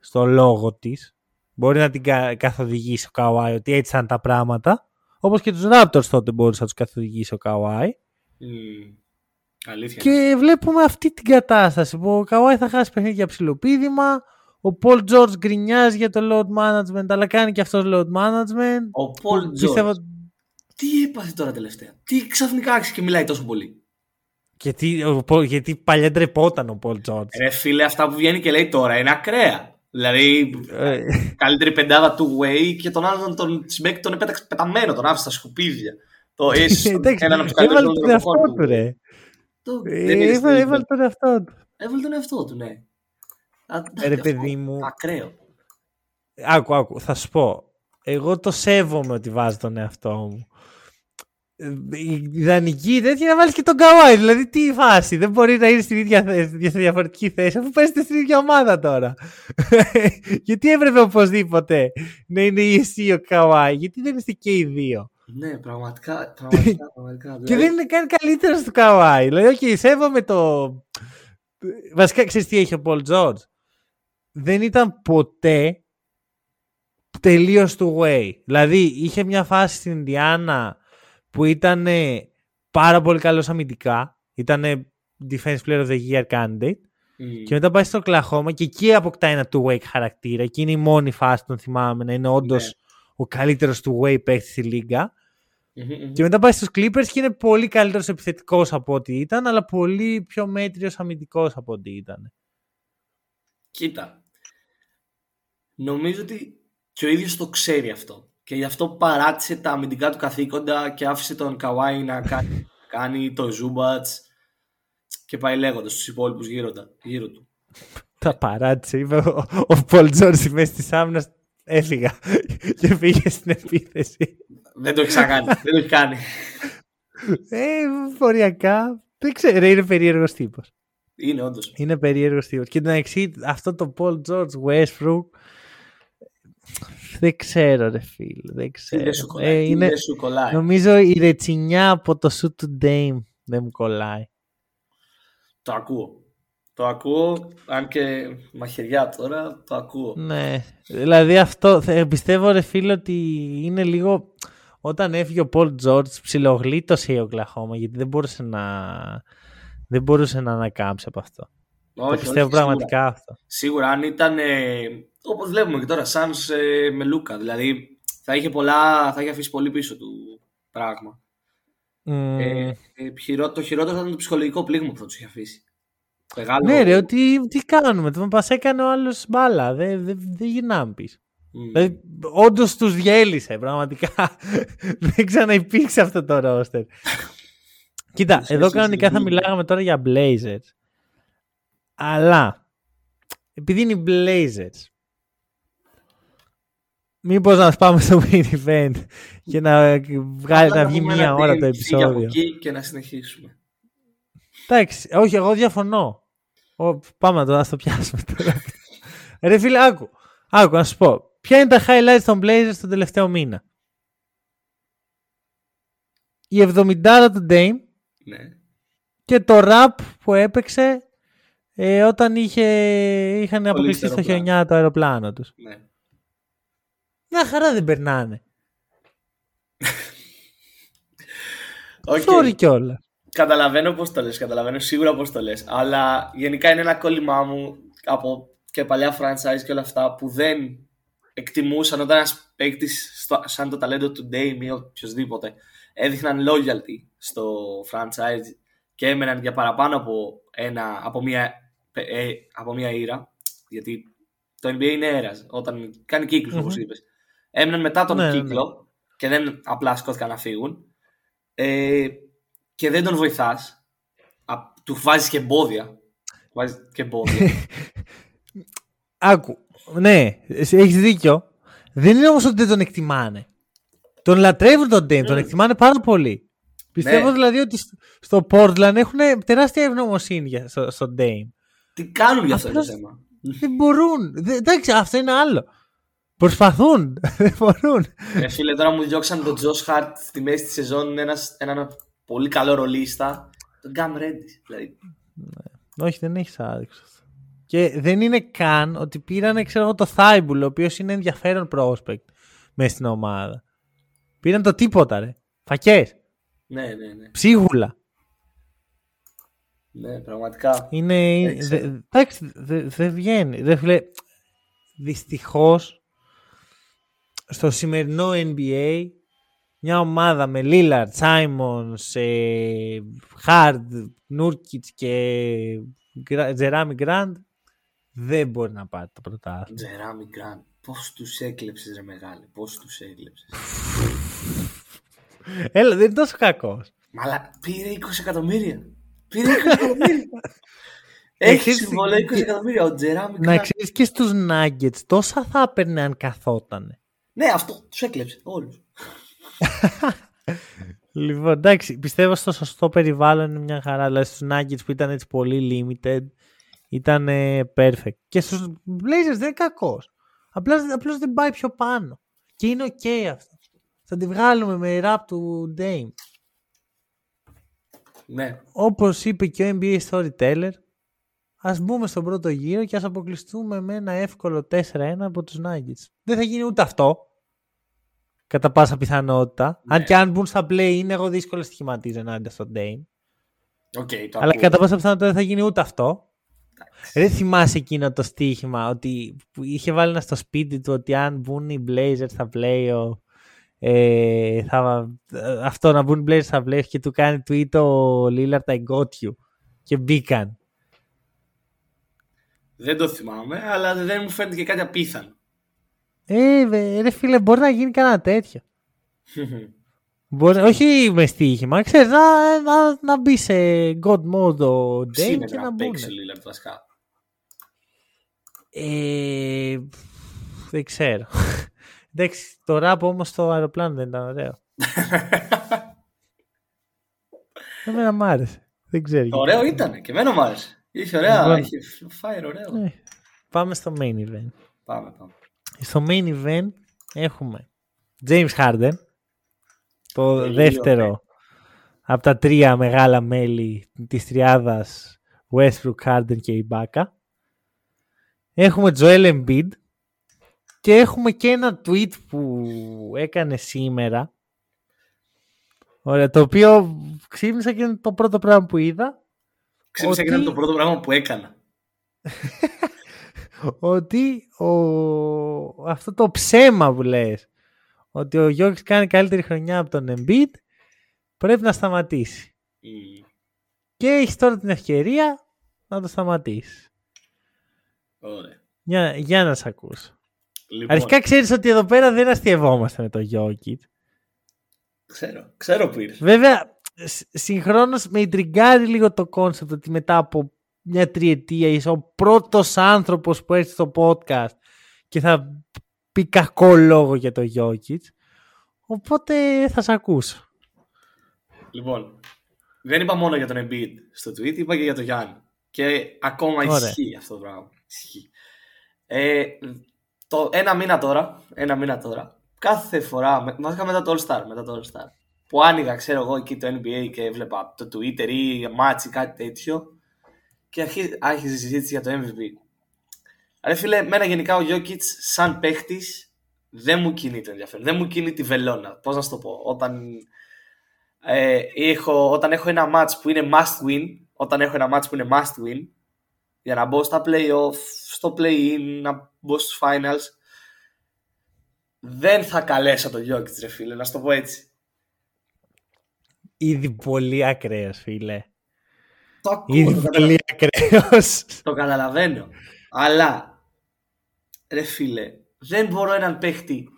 στο λόγο της. Μπορεί να την καθοδηγήσει ο Καουάι ότι έτσι θα είναι τα πράγματα. Όπως και τους Raptors τότε μπορούσε να τους καθοδηγήσει ο Καουάι. Αλήθεια. Και βλέπουμε αυτή την κατάσταση που ο Καουάι θα χάσει παιχνίδια για ψηλοπίδημα. Ο Πολ Τζόρτζ γκρινιάζει για το load management, αλλά κάνει και αυτός load management. Ο Πολ Τζόρτζ. Πιστεύω... Τι έπαθε τώρα τελευταία; Τι ξαφνικά άρχισε και μιλάει τόσο πολύ; Γιατί, γιατί παλιά ντρεπόταν ο Πολ Τζόρτζ. Ρε φίλε, αυτά που βγαίνει και λέει τώρα είναι ακραία. Δηλαδή, ε. καλύτερη πεντάδα του Way και τον άλλον τον Σμπέκ τον επέταξε πεταμένο, τον άφησε στα σκουπίδια. Το έναν από τους καλύτερους τον εαυτό του, ρε. Έβαλε τον εαυτό του. Έβαλε τον εαυτό του, ναι. Ρε παιδί μου. Ακραίο. Άκου, άκου, θα σου πω. Εγώ το σέβομαι ότι βάζει τον εαυτό μου. Η ιδανική τέτοια να βάλεις και τον Καουάι. Δηλαδή, τι η φάση. Δεν μπορεί να είναι στην ίδια θέση, στη διαφορετική θέση, αφού παίζετε στην ίδια ομάδα τώρα. Γιατί έπρεπε οπωσδήποτε να είναι η εσύ ο Καουάι, Γιατί δεν είστε και οι δύο. Ναι, πραγματικά. πραγματικά, πραγματικά δηλαδή... Και δεν είναι καν καλύτερος του Καουάι. Δηλαδή, όχι, σέβομαι το. Βασικά, ξέρεις τι έχει ο Πολ Τζόρτζ. Δεν ήταν ποτέ τελείως του way. Δηλαδή, είχε μια φάση στην Ινδιάνα που ήταν πάρα πολύ καλός αμυντικά. Ήταν Defense Player of the Year candidate. Mm. Και μετά πάει στο Κλαχώμα και εκεί αποκτά ένα two-way χαρακτήρα. Και είναι η μόνη φάση, τον θυμάμαι, να είναι όντως yeah. ο καλύτερος two-way παίκτης στη λίγα. Mm-hmm. Και μετά πάει στους Clippers και είναι πολύ καλύτερος επιθετικός από ό,τι ήταν, αλλά πολύ πιο μέτριος αμυντικός από ό,τι ήταν. Κοίτα, νομίζω ότι και ο ίδιος το ξέρει αυτό. και γι' αυτό παράτησε τα αμυντικά του καθήκοντα και άφησε τον Καουάι να κάνει, κάνει το Ζούμπατς και πάει λέγοντας στους υπόλοιπους γύρω, γύρω του. Τα παράτησε, είπε ο, ο Πολ Τζόρση μέσα τη άμυνας. Έφυγα και πήγε στην επίθεση. Δεν το έχει ξανακάνει. δεν το έχει κάνει. Ε, ποριακά. Δεν ξέρω, είναι περίεργος τύπος. Είναι όντως. Είναι περίεργος τύπος. Και να εξή, αυτό το Paul George Westbrook. Δεν ξέρω, ρε φίλε. Δεν ξέρω. Δεν σου κολλάει. Ε, είναι, σου κολλάει. Νομίζω η ρετσινιά από το shoot του Dame δεν μου κολλάει. Το ακούω. Το ακούω, αν και μαχαιριά τώρα, το ακούω. Ναι, δηλαδή αυτό, πιστεύω ρε φίλε ότι είναι λίγο, όταν έφυγε ο Πολ Τζόρτζ ψιλογλίτωσε η Οκλαχώμα γιατί δεν μπορούσε να, δεν μπορούσε να ανακάμψει από αυτό. Όχι, το πιστεύω όχι, πραγματικά σίγουρα. αυτό. Σίγουρα, αν ήταν, ε, όπως βλέπουμε και τώρα, σαν ε, με Λούκα, δηλαδή θα είχε, πολλά, θα είχε αφήσει πολύ πίσω του πράγμα. Mm. Ε, το χειρότερο θα ήταν το ψυχολογικό πλήγμα που θα τους είχε αφήσει. Μεγάλο... Ναι, ρε, ότι τι κάνουμε. Το μας έκανε ο άλλος μπάλα. Δεν δε, δε γυρνάμε πίσω. Mm. Δηλαδή, Όντως τους διέλυσε, πραγματικά. δεν ξαναυπήρξε αυτό το ρόστερ. Κοίτα, εδώ κανονικά θα μιλάγαμε τώρα για Blazers. Αλλά επειδή είναι οι Blazers, μήπως να πάμε στο main event και να, βγάλει, να βγει μία ώρα το επεισόδιο. και να συνεχίσουμε. Εντάξει, όχι, εγώ διαφωνώ. Ο, πάμε τώρα, το πιάσουμε τώρα. Ρε φίλε, άκου. Άκου, να σου πω. Ποια είναι τα highlights των Blazers τον τελευταίο μήνα; Η 70 του Dame. Ναι. Και το rap που έπαιξε ε, όταν είχε, είχαν αποκλειστεί στο χιονιά το αεροπλάνο τους. Ναι. Μια χαρά δεν περνάνε. okay. Sorry κιόλας. Καταλαβαίνω πώς το λες, καταλαβαίνω σίγουρα πώς το λες. Αλλά γενικά είναι ένα κόλλημά μου από και παλιά franchise και όλα αυτά που δεν εκτιμούσαν όταν ένας παίκτης σαν το ταλέντο του Dame ή οποιοδήποτε έδειχναν loyalty στο franchise και έμεναν για παραπάνω από, ένα, από, μια, ε, από μια ήρα. Γιατί το NBA είναι αέρας όταν κάνει κύκλους mm-hmm. όπως είπες. Έμεναν μετά τον ναι, κύκλο ναι. και δεν απλά σκόθηκαν να φύγουν. Ε, και δεν τον βοηθάς, του βάζεις και εμπόδια. Βάζεις και εμπόδια. Άκου. Ναι, έχεις δίκιο. Δεν είναι όμως ότι δεν τον εκτιμάνε. Τον λατρεύουν τον Dame, τον ναι. εκτιμάνε πάρα πολύ. Πιστεύω ναι. δηλαδή ότι στο Portland έχουν τεράστια ευγνωμοσύνη στο, στο Dame. Τι κάνουν για αυτό το θέμα; Δεν μπορούν. εντάξει, αυτό είναι άλλο. Προσπαθούν. Δεν μπορούν. Ε, φίλε, τώρα μου διώξαν τον Josh Hart στη μέση της σεζόν ένας, έναν πολύ καλό ρολίστα. Τον Γκάμ Ρέντις. Δηλαδή. Ναι. Όχι, δεν έχεις άδειξο. Και δεν είναι καν ότι πήραν ξέρω εγώ, το Θάιμπουλ, ο οποίος είναι ενδιαφέρον prospect μέσα στην ομάδα. Πήραν το τίποτα, ρε. Φακές. Ναι, ναι, ναι. Ψίγουλα. Ναι, πραγματικά. Είναι. Εντάξει, δεν δε βγαίνει. Δε, Δυστυχώς στο σημερινό NBA μια ομάδα με Λίλαρτ, Σάιμον, Χάρντ, Νούρκιτ και Τζεράμι Γκραντ δεν μπορεί να πάρει το πρωτάθλημα. Τζεράμι Γκραντ, πώς τους έκλεψες, ρε μεγάλη, πώς τους έκλεψες. Έλα, δεν είναι τόσο κακός. Μαλά, πήρε 20 εκατομμύρια. Πήρε 20 εκατομμύρια. Έχει συμβολέ 20 εκατομμύρια ο Τζεράμι Να ξέρει και στους Nuggets τόσα θα έπαιρνε αν καθότανε. Ναι, αυτό τους έκλεψε όλους. λοιπόν, εντάξει, πιστεύω στο σωστό περιβάλλον είναι μια χαρά. Δηλαδή στους Nuggets που ήταν έτσι πολύ limited ήταν perfect. Και στους Blazers δεν είναι κακός. Απλά απλώς δεν πάει πιο πάνω. Και είναι ok αυτό. Θα τη βγάλουμε με rap του Dame. Ναι. Όπως είπε και ο NBA Storyteller, ας μπούμε στον πρώτο γύρο και ας αποκλειστούμε με ένα εύκολο 4-1 από τους Nuggets. Δεν θα γίνει ούτε αυτό. Κατά πάσα πιθανότητα. Ναι. Αν και αν μπουν στα play είναι εγώ δύσκολο στοιχηματίζω ενάντια στον Dame. Okay, Αλλά κατά πάσα πιθανότητα δεν θα γίνει ούτε αυτό. Δεν θυμάσαι εκείνο το στοίχημα ότι είχε βάλει ένα στο σπίτι του ότι αν μπουν οι Blazers στα play ε, θα, αυτό να μπουν οι Blazers στα play και του κάνει tweet ο Lillard I got you και μπήκαν. Δεν το θυμάμαι, αλλά δεν μου φαίνεται και κάτι απίθανο. Ε, ρε φίλε, μπορεί να γίνει κανένα τέτοιο. Μπορεί, όχι με στοίχημα, ξέρεις, να, να, να μπει σε God mode ο Dame και να μπουν. παίξει ο Lillard βασικά. Ε, δεν ξέρω. Εντάξει, το ράπ όμως στο αεροπλάνο δεν ήταν ωραίο. Εμένα μ' άρεσε. Δεν ξέρω. γιατί. Ωραίο ήταν και εμένα μου άρεσε. Είχε ωραία, Λοιπόν. είχε fire ωραίο. Ε, Πάμε στο main event. Πάμε, πάμε. Στο main event έχουμε James Harden, το Τελείω, δεύτερο ναι. από τα τρία μεγάλα μέλη της τριάδας Westbrook, Harden και Ibaka. Έχουμε Joel Embiid και έχουμε και ένα tweet που έκανε σήμερα Ωραία, το οποίο ξύπνησα και είναι το πρώτο πράγμα που είδα Ξύπνησα και Ότι- ήταν το πρώτο πράγμα που έκανα. ότι ο... αυτό το ψέμα που λες ότι ο Γιώργης κάνει καλύτερη χρονιά από τον Embiid πρέπει να σταματήσει. Μμμ. Και έχεις τώρα την ευκαιρία να το σταματήσεις. Ωραία. Για, για να σε ακούσω. Λοιπόν, Αρχικά ξέρεις ότι εδώ πέρα δεν αστειευόμαστε με τον Γιώργη. ξέρω, ξέρω που ήρθε. Βέβαια, σ- συγχρόνως με ιντριγκάρει λίγο το concept ότι μετά από μια τριετία είσαι ο πρώτος άνθρωπος που έρθει στο podcast και θα πει κακό λόγο για το Jokic. Οπότε θα σε ακούσω. Λοιπόν, δεν είπα μόνο για τον Embiid στο tweet, είπα και για τον Γιάννη. Και ακόμα Ωραία. ισχύει αυτό το πράγμα. Ισχύει. Ε, το ένα μήνα τώρα, ένα μήνα τώρα, κάθε φορά, με- βασικά μετά το All Star, μετά το All Star, που άνοιγα, ξέρω εγώ, εκεί το NBA και έβλεπα το Twitter ή match ή κάτι τέτοιο και αρχί- άρχιζε η συζήτηση για το MVP. Ρε φίλε, εμένα γενικά ο Jokic σαν παίχτης δεν μου κινεί το ενδιαφέρον. Δεν μου κινεί τη βελόνα. Πώς να σου το πω. Όταν, ε, έχω, όταν έχω ένα match που είναι must win, όταν έχω ένα match που είναι must win, για να μπω στα playoff, στο play-in, να μπω στους finals, δεν θα καλέσω τον Jokic, ρε φίλε, να σου το πω έτσι. Ήδη πολύ ακραίος φίλε. Το ακούω, Ήδη το, πολύ ακραίος. Το καταλαβαίνω. Αλλά, ρε φίλε, δεν μπορώ έναν παίχτη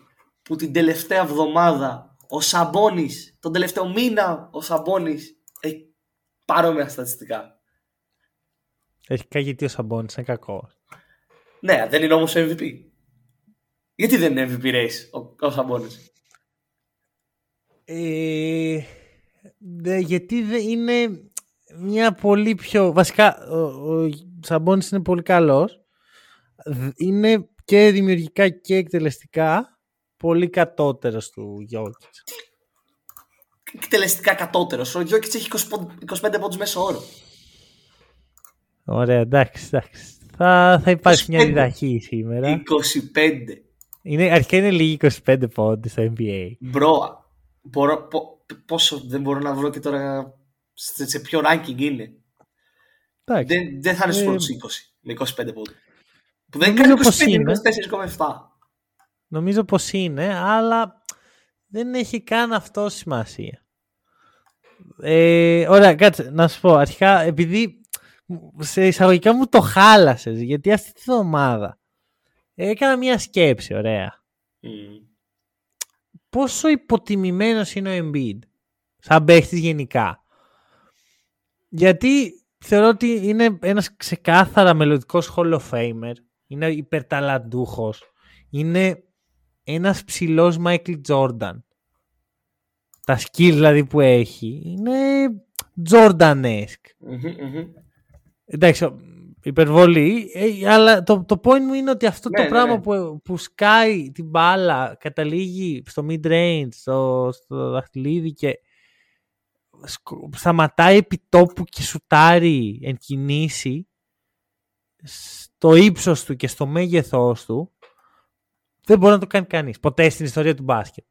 που την τελευταία εβδομάδα ο Σαμπόνης, τον τελευταίο μήνα ο Σαμπόνης έχει παρόμοια στατιστικά. Αρχικά γιατί ο Σαμπόνης είναι κακός. Ναι, δεν είναι όμως MVP. Γιατί δεν είναι MVP race ο, ο Σαμπόνης. Ε, δε- γιατί δεν είναι μια πολύ πιο... Βασικά, ο, ο Σαμπόνης είναι πολύ καλός. Δ- Είναι και δημιουργικά και εκτελεστικά πολύ κατώτερος του Γιώκητς. Εκτελεστικά κατώτερος. Ο Γιώκητς έχει 20, πόντ- 25 πόντους μέσω όρο. Ωραία, εντάξει, εντάξει. Θα, θα υπάρξει μια 25. διδαχή σήμερα. 25. Είναι, αρχικά είναι λίγοι 25 πόντι στο NBA. Μπρο, μπορώ, πο- πόσο δεν μπορώ να βρω και τώρα σε, σε ποιο ranking είναι. Εντάξει. Δεν, δεν θα είναι στους Ε, πρώτους 20 με 25 πόντους. Που δεν νομίζω κάνει πως 25, είναι. 24,7. Νομίζω πως είναι, αλλά δεν έχει καν αυτό σημασία. Ε, ωραία, κάτσε, να σου πω. Αρχικά, επειδή σε εισαγωγικά μου το χάλασες, γιατί αυτή τη βδομάδα έκανα μια σκέψη, ωραία. Μμμ. Πόσο υποτιμημένος είναι ο Embiid, σαν παίχτης γενικά. Γιατί θεωρώ ότι είναι ένας ξεκάθαρα μελλοντικός Hall of Famer, είναι υπερταλαντούχος, είναι ένας ψηλός Michael Jordan. Τα skills δηλαδή που έχει είναι Jordan-esque. Μμμ, μμμ. Εντάξει, ο- υπερβολή, ε, αλλά το, το point μου είναι ότι αυτό Ναι, το ναι, πράγμα ναι. Που, που σκάει την μπάλα, καταλήγει στο mid-range, στο, στο δαχτυλίδι και σκο- σταματάει επί τόπου και σουτάρει εν κινήσει στο ύψος του και στο μέγεθός του δεν μπορεί να το κάνει κανείς. Ποτέ στην ιστορία του μπάσκετ.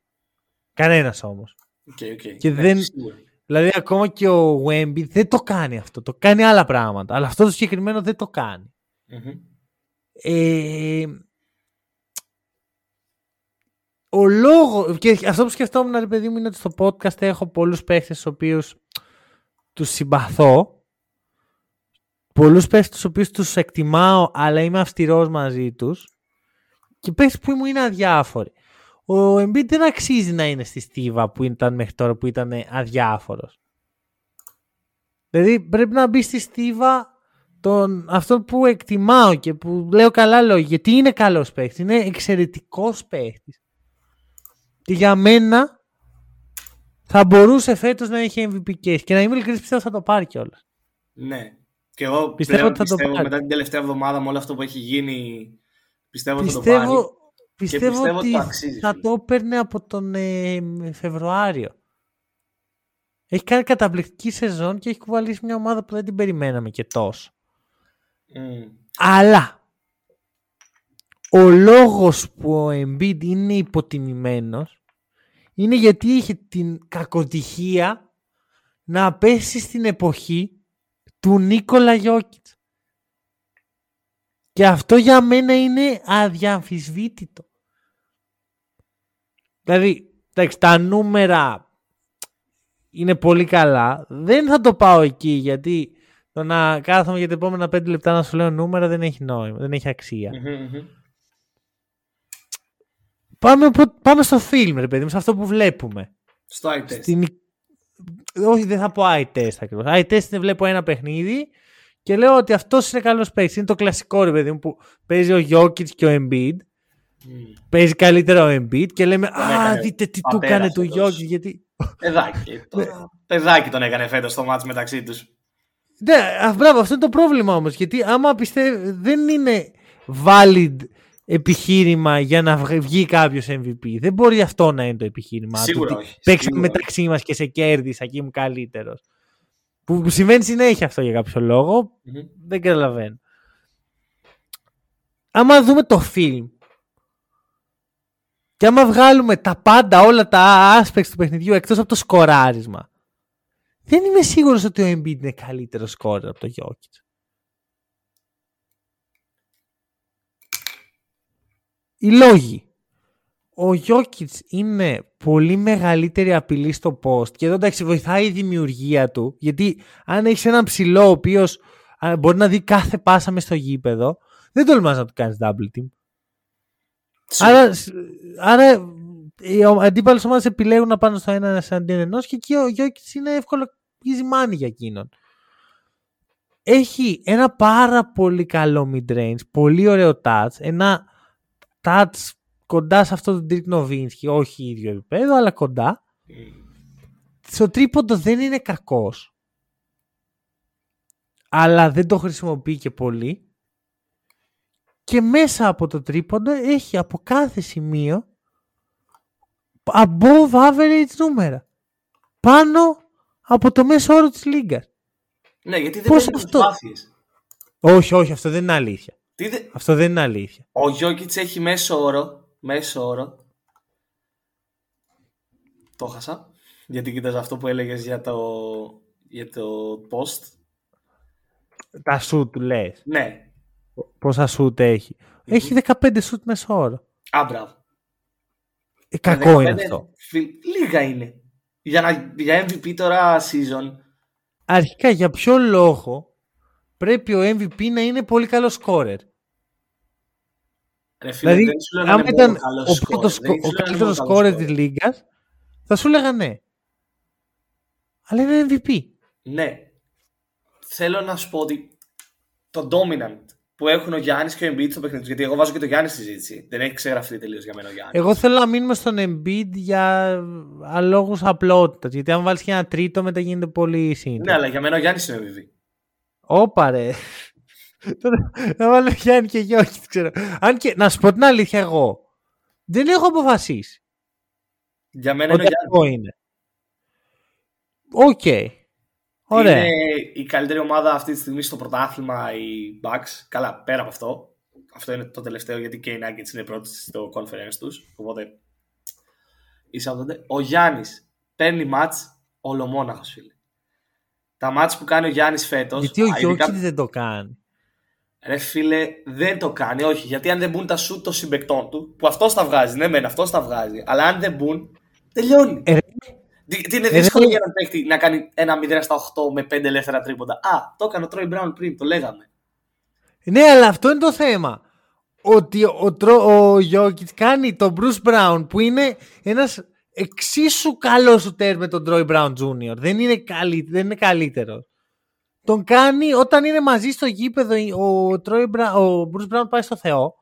Κανένας όμως. OK, OK. Και Ναι, δεν- σίγουρα. Δηλαδή ακόμα και ο Wemby δεν το κάνει αυτό. Το κάνει άλλα πράγματα. Αλλά αυτό το συγκεκριμένο δεν το κάνει. Μμμ. Ε, ο λόγο. Και αυτό που σκεφτόμουν, ρε παιδί μου, είναι ότι στο podcast έχω πολλούς παίχτες τους οποίους τους συμπαθώ. Πολλούς παίχτες τους οποίους τους εκτιμάω, αλλά είμαι αυστηρός μαζί τους. και παίχτες που μου είναι αδιάφοροι. Ο Embiid δεν αξίζει να είναι στη στίβα που ήταν μέχρι τώρα που ήταν αδιάφορος. Δηλαδή πρέπει να μπει στη στίβα τον, αυτό που εκτιμάω και που λέω καλά λόγια γιατί είναι καλός παίχτης, είναι εξαιρετικός παίχτης. Και για μένα θα μπορούσε φέτος να έχει MVP case και να είμαι ειλικρινής πιστεύω θα το πάρει κιόλας. Ναι. Και εγώ Πιστεύω πιστεύω, ότι θα το πιστεύω πάρει. μετά την τελευταία εβδομάδα με όλο αυτό που έχει γίνει πιστεύω, ότι θα το Πιστεύω, πάρει. Πιστεύω, πιστεύω ότι ότι το αξίζεις, θα φίλε. το έπαιρνε από τον ε, Φεβρουάριο. Έχει κάνει καταπληκτική σεζόν και έχει κουβαλήσει μια ομάδα που δεν την περιμέναμε και τόσο. Μμ. Αλλά ο λόγος που ο Embiid είναι υποτιμημένος είναι γιατί είχε την κακοτυχία να πέσει στην εποχή του Νίκολα Γιώκητς. Και αυτό για μένα είναι αδιαμφισβήτητο. Δηλαδή, εντάξει, τα νούμερα είναι πολύ καλά. Δεν θα το πάω εκεί γιατί το να κάθομαι για τα επόμενα πέντε λεπτά να σου λέω νούμερα δεν έχει νόημα, δεν έχει αξία. Μμμ, μμμ. Πάμε, προ- πάμε στο φιλμ, ρε παιδί μου, σε αυτό που βλέπουμε. Στο eye test. Στην... Όχι, δεν θα πω eye test ακριβώς. Eye test είναι βλέπω ένα παιχνίδι και λέω ότι αυτός είναι καλός παίκτης. Είναι το κλασικό ρε παιδί μου που παίζει ο Jokic και ο Embiid. Μμ. Παίζει καλύτερα ο Embiid και λέμε Τον Α, έκανε δείτε τι του πατέρας έκανε του φέτος. Jokic. Γιατί. Παιδάκι. τώρα. Παιδάκι τον έκανε φέτος το μάτς μεταξύ τους. Ναι, α, μπράβο, αυτό είναι το πρόβλημα όμως. Γιατί άμα πιστεύει, δεν είναι valid επιχείρημα για να βγ- βγει κάποιος MVP. Δεν μπορεί αυτό να είναι το επιχείρημα. Σίγουρα Το ότι όχι, Παίξαμε σίγουρα μεταξύ μας και σε κέρδισα και ήμουν καλύτερος. Που, που συμβαίνει συνέχεια αυτό για κάποιο λόγο. Μμμ. Δεν καταλαβαίνω. Άμα δούμε το φιλμ και άμα βγάλουμε τα πάντα, όλα τα aspects του παιχνιδιού εκτός από το σκοράρισμα, δεν είμαι σίγουρος ότι ο Embiid είναι καλύτερο σκόρερ από το Jokic. Οι λόγοι. Ο Jokic είναι πολύ μεγαλύτερη απειλή στο post και εδώ εντάξει βοηθάει η δημιουργία του γιατί αν έχεις έναν ψηλό ο οποίος μπορεί να δει κάθε πάσα μες στο γήπεδο δεν τολμάς να του κάνεις double team. Άρα, σ- άρα οι ο- αντίπαλες ομάδες επιλέγουν να πάνε στο ένα εναντίον ενός και εκεί ο Jokic είναι εύκολο easy money για εκείνον. Έχει ένα πάρα πολύ καλό mid-range, πολύ ωραίο touch, ένα touch κοντά σε αυτό τον Dirk Nowitzki, όχι ίδιο επίπεδο, αλλά κοντά. Μμ. Στο τρίποντο δεν είναι κακός, αλλά δεν το χρησιμοποιεί και πολύ. Και μέσα από το τρίποντο έχει από κάθε σημείο above average νούμερα. Πάνω από το μέσο όρο της λίγκας. Ναι, γιατί δεν Πώς παίρνει αυτό; προσπάθειες. Όχι, όχι, αυτό δεν είναι αλήθεια. Τι δε... Αυτό δεν είναι αλήθεια. Ο Γιώκητς έχει μέσο όρο. Μέσο όρο. Το χάσα. Γιατί κοίταζα αυτό που έλεγες για το, για το post. Τα σουτ του λες. Ναι. Πόσα σουτ έχει. Έχει 15 σουτ μέσο όρο. Α, μπράβο. Ε, κακό είναι 15 αυτό. φι- Λίγα είναι. Για, να, για MVP τώρα season. Αρχικά για ποιο λόγο πρέπει ο MVP να είναι πολύ καλός σκόρερ; Ρε φίλε, Δηλαδή, δεν σου λέγανε άμα μόνο ήταν καλός ο, σκόρερ, πρώτος, δεν σκο- σου ο λέγανε καλύτερο μόνο καλός σκόρερ σκόρερ. της λίγας, θα σου λέγανε ναι. Αλλά είναι MVP. Ναι. Θέλω να σου πω ότι το dominant που έχουν ο Γιάννης και ο Embiid στο παιχνίδι τους, γιατί εγώ βάζω και το Γιάννη στη συζήτηση. Δεν έχει ξεγραφεί τελείως για μένα ο Γιάννης. Εγώ θέλω να μείνουμε στον Embiid για λόγου απλότητας. Γιατί αν βάλεις και ένα τρίτο, μετά γίνεται πολύ Ναι, σύνθετο. αλλά για μένα ο Γιάννης είναι MVP. Όπα ρε. Τώρα να βάλω Γιάννη και Γιώργη, ξέρω. Αν και, να σου πω την αλήθεια εγώ. Δεν έχω αποφασίσει. Για μένα είναι ο Ότι Γιάννης. αυτό είναι. Οκ. Ωραία. Είναι η καλύτερη ομάδα αυτή τη στιγμή στο πρωτάθλημα οι Bucks. Καλά, πέρα από αυτό. Αυτό είναι το τελευταίο γιατί και οι Nuggets είναι πρώτοι στο conference τους. Οπότε είσαι από τότε. Ο Γιάννης παίρνει μάτς ολομόναχος φίλε. Τα μάτς που κάνει ο Γιάννης φέτος. Γιατί ο α, ειδικά- Γιώργη δεν το κάνει; Ρε φίλε, δεν το κάνει. Όχι, γιατί αν δεν μπουν τα σουτ των συμπεκτών του, που αυτός τα βγάζει, ναι, μεν αυτός τα βγάζει, αλλά αν δεν μπουν, τελειώνει. Ε, ρε, Τι τι είναι ρε, δύσκολο ρε. για έναν παίχτη να κάνει ένα 0 στα 8 με 5 ελεύθερα τρίποντα. Α, το έκανε ο Τρόι Μπράουν πριν, το λέγαμε. Ναι, αλλά αυτό είναι το θέμα. ότι ο, ο, ο Γιώκητς κάνει τον Bruce Brown που είναι ένας εξίσου καλός σου με τον Troy Brown Jr. Δεν είναι, καλύ, δεν είναι καλύτερος. Τον κάνει όταν είναι μαζί στο γήπεδο ο, Troy Brown, ο Bruce Brown πάει στο Θεό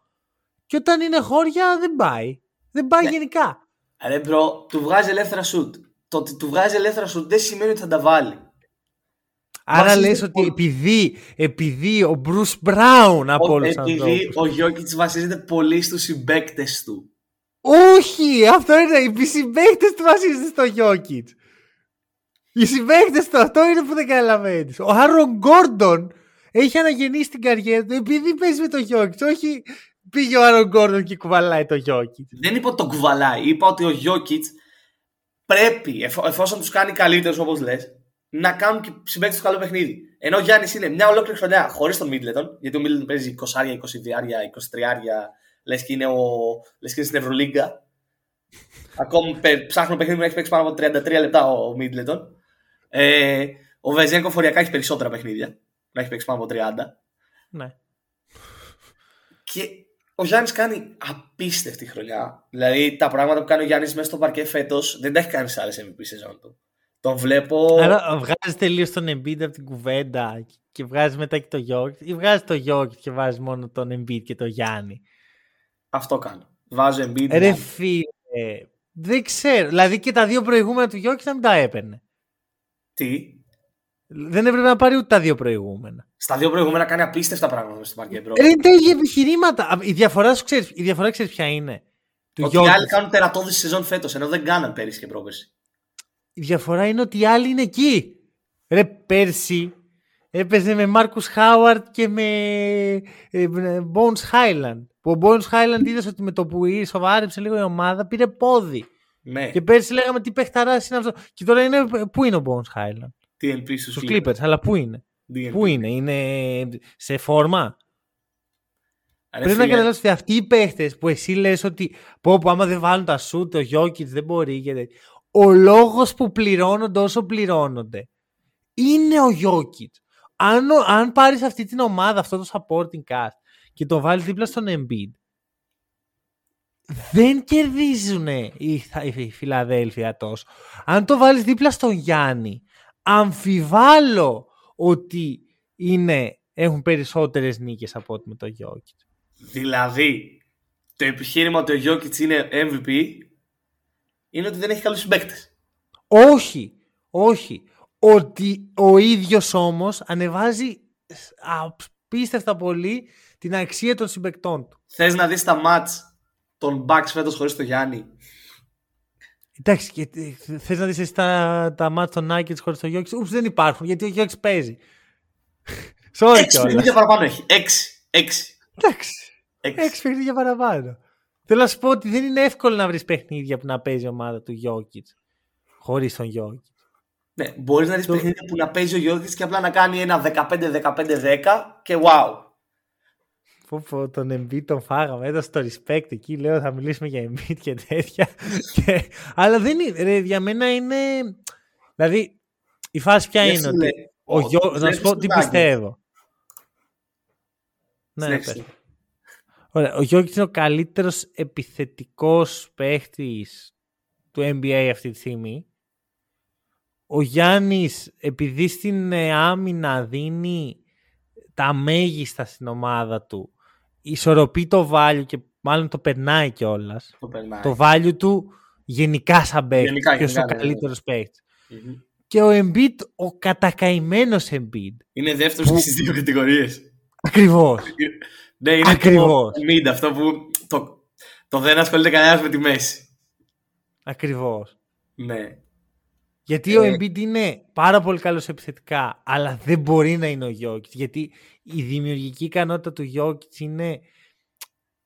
και όταν είναι χώρια δεν πάει. Δεν πάει ναι. γενικά. Ρε bro, του βγάζει ελεύθερα σουτ. Το ότι του βγάζει ελεύθερα σουτ δεν σημαίνει ότι θα τα βάλει. Άρα λες ότι επειδή, επειδή ο Bruce Brown από όλους Επειδή ο Γιώκητς βασίζεται πολύ στους συμπαίκτες του. Όχι, αυτό είναι. Οι συμπαίκτες του βασίζονται στο Γιώκητς. Οι συμπαίκτες του, αυτό είναι που δεν καταλαβαίνεις. Ο Άρον Γκόρντον έχει αναγεννήσει την καριέρα του επειδή παίζει με το Γιώκητς. Όχι πήγε ο Άρον Γκόρντον και κουβαλάει το Γιώκητς. Δεν είπα ότι τον κουβαλάει. Είπα ότι ο Γιώκητς πρέπει, εφόσον τους κάνει καλύτερους όπως λες, να κάνουν και συμπαίκτες του καλό παιχνίδι. Ενώ ο Γιάννης είναι μια ολόκληρη χρονιά χωρίς τον Μίτλετον, γιατί ο Μίτλετον παίζει 20, 22, 23, λες και είναι, ο... λες και είναι στην Ευρωλίγκα. Ακόμη ψάχνω παιχνίδι που έχει παίξει πάνω από 33 λεπτά ο Μίτλετον. Ε, ο Βεζέγκο φοριακά έχει περισσότερα παιχνίδια. Να έχει παίξει πάνω από 30. Ναι. Και ο Γιάννης κάνει απίστευτη χρονιά. Δηλαδή τα πράγματα που κάνει ο Γιάννης μέσα στο παρκέ φέτος δεν τα έχει κάνει σε άλλες MVP σεζόν του. Τον βλέπω. Άρα βγάζεις τελείως τον Embiid από την κουβέντα και βγάζεις μετά και το Γιώργη, ή βγάζεις το Γιώργη και βάζεις μόνο τον Embiid και τον Γιάννη. Αυτό κάνω. Βάζω Embiid. Ρε φίλε, δεν ξέρω. Δηλαδή και τα δύο προηγούμενα του Γιώργη θα μην τα έπαιρνε. Τι; Δεν έπρεπε να πάρει ούτε τα δύο προηγούμενα. Στα δύο προηγούμενα κάνει απίστευτα πράγματα στο Μαρκέ Μπρο. Δεν έχει επιχειρήματα. Η διαφορά σου ξέρεις, η διαφορά ξέρεις ποια είναι; Του ότι οι άλλοι κάνουν τερατώδη σεζόν φέτος ενώ δεν κάναν πέρυσι και πρόπερσι. Η διαφορά είναι ότι οι άλλοι είναι εκεί. Ρε πέρσι έπαιζε με Μάρκου Χάουαρτ και με Bones Highland. Που ο Bones Highland είδες ότι με το που σοβάρεψε λίγο η ομάδα πήρε πόδι. Ναι. Και πέρσι λέγαμε τι παιχταρά είναι αυτό. Και τώρα είναι. Πού είναι ο Bones Highland; TNP στους Clippers. Αλλά πού είναι; Πού είναι, είναι σε φόρμα; Αρέ, Πρέπει φίλε. να καταλάβεις ότι αυτοί οι παίχτες που εσύ λες ότι πω, πω άμα δεν βάλουν τα σουτ, ο Γιώκητς δεν μπορεί. Γιατί... Ο λόγος που πληρώνονται όσο πληρώνονται είναι ο Γιώκητς. Αν, αν πάρεις αυτή την ομάδα, αυτό το supporting cast και το βάλεις δίπλα στον Embiid, δεν κερδίζουν οι, οι Φιλαδέλφια τόσο. Αν το βάλεις δίπλα στον Γιάννη, αμφιβάλλω ότι είναι, έχουν περισσότερες νίκες από ό,τι με το Γιώκητς. Δηλαδή, το επιχείρημα ότι ο Γιώκητς είναι MVP είναι ότι δεν έχει καλούς συμπαίκτες. Όχι, όχι. Ότι ο ίδιος όμως ανεβάζει απίστευτα πολύ την αξία των συμπεκτών του. Θες να δεις τα μάτς των Bucks φέτος χωρίς το Γιάννη; Εντάξει, και, θες να δεις εσύ τα, τα μάτς των Nuggets χωρίς το Γιώκης. Ούψ, δεν υπάρχουν, γιατί ο Γιώκης παίζει. Sorry Έξι παιχνίδια παραπάνω έχει. Έξι. Έξι. Εντάξει. Έξι παιχνίδια παραπάνω. Θέλω να σου πω ότι δεν είναι εύκολο να βρεις παιχνίδια που να παίζει η ομάδα του Γιώκητ χωρίς τον Γιώκητ. Ναι, μπορείς να δεις το... παιχνίδια που να παίζει ο Γιώκητ και απλά να κάνει ένα 15-15-10 και wow. Πω, πω, τον Embiid τον φάγαμε, έδωσε το respect εκεί, λέω θα μιλήσουμε για Embiid και τέτοια. και... Αλλά δεν είναι, ρε, για μένα είναι... Δηλαδή, η φάση ποια είναι, ότι... Ο, Γιο... Να σου πω τι πιστεύω. Ναι, ναι, Ωραία, ο Γιώργης είναι ο καλύτερος επιθετικός παίχτης του NBA αυτή τη στιγμή. Ο Γιάννης, επειδή στην άμυνα δίνει τα μέγιστα στην ομάδα του ισορροπεί το value και μάλλον το περνάει κιόλας. Το, το value του γενικά σαν παίκτης. Ποιος ο καλύτερος παίκτης. Και ο Embiid, ο κατακαημένος Embiid. Είναι δεύτερος που... στις δύο κατηγορίες. Ακριβώς. ναι, είναι Ακριβώς. το mid, αυτό που το, το δεν ασχολείται κανένας με τη μέση. Ακριβώς. Ναι. Γιατί ε... ο Embiid είναι πάρα πολύ καλός επιθετικά, αλλά δεν μπορεί να είναι ο Jokic. Γιατί η δημιουργική ικανότητα του Jokic είναι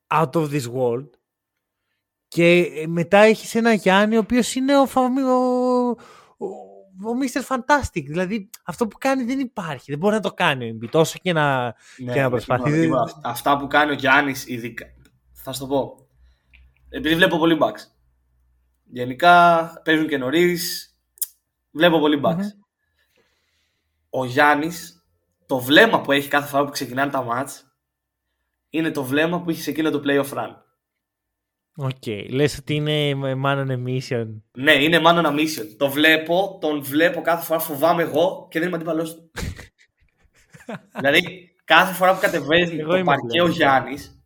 out of this world. Και μετά έχεις ένα Γιάννη ο οποίος είναι ο, ο, ο, ο Mr. Fantastic. Δηλαδή αυτό που κάνει δεν υπάρχει. Δεν μπορεί να το κάνει ο Embiid τόσο και να, ναι, και να προσπαθεί. Αυτά που κάνει ο Γιάννης, ειδικά. Θα σου το πω. Επειδή βλέπω πολύ Bucks. Γενικά παίζουν και νωρίς, Βλέπω πολύ Bucks. Ο Γιάννης, το βλέμμα που έχει κάθε φορά που ξεκινάνε τα μάτς, είναι το βλέμμα που είχε σε εκείνο το playoff run. OK. Okay. Λες ότι είναι man on a mission. Ναι, είναι man on a mission. Το βλέπω, τον βλέπω κάθε φορά, φοβάμαι εγώ και δεν είμαι αντίπαλός του. δηλαδή, κάθε φορά που κατεβαίνει το παρκέ ο Γιάννης,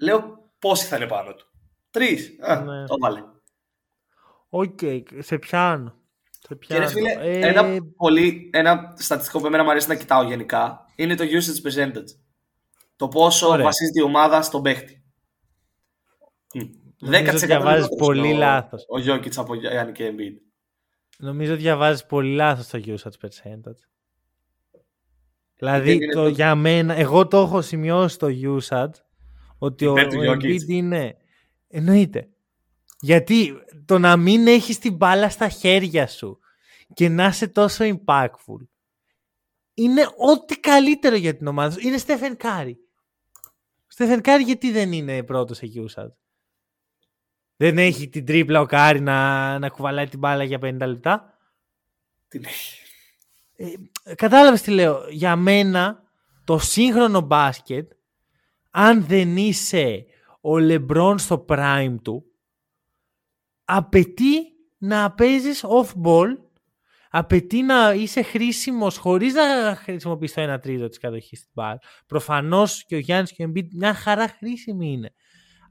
λέω πόσοι θα είναι πάνω του. Τρεις. Ναι. Το βάλε. OK, okay. σε πιάνω. Σε πιάνω. Και φίλε, ε... ένα, πολύ, ένα στατιστικό που εμένα μου αρέσει να κοιτάω γενικά είναι το usage percentage. Το πόσο Ωραία. βασίζεται η ομάδα στον παίχτη. 10% διαβάζεις πολύ λάθος. Ο Γιώκητς από Γιάννη και Embiid. Νομίζω διαβάζεις πολύ λάθος το usage percentage. Δηλαδή το, το... για μένα, εγώ το έχω σημειώσει το usage ότι ο, ο Embiid είναι. Εννοείται. Γιατί το να μην έχεις την μπάλα στα χέρια σου και να είσαι τόσο impactful είναι ό,τι καλύτερο για την ομάδα σου. Είναι Στέφεν Κάρι. Στέφεν Κάρι γιατί δεν είναι πρώτος σε usage. Δεν έχει την τρίπλα ο Κάρι να, να κουβαλάει την μπάλα για 50 λεπτά; Την έχει. Ε, κατάλαβες τι λέω; Για μένα το σύγχρονο μπάσκετ αν δεν είσαι ο Λεμπρόν στο prime του απαιτεί να παίζεις off-ball απαιτεί να είσαι χρήσιμος χωρίς να χρησιμοποιείς το 1 τρίτο της κατοχής στην μπάλα. Προφανώς και ο Γιάννης και ο Embiid μια χαρά χρήσιμη είναι.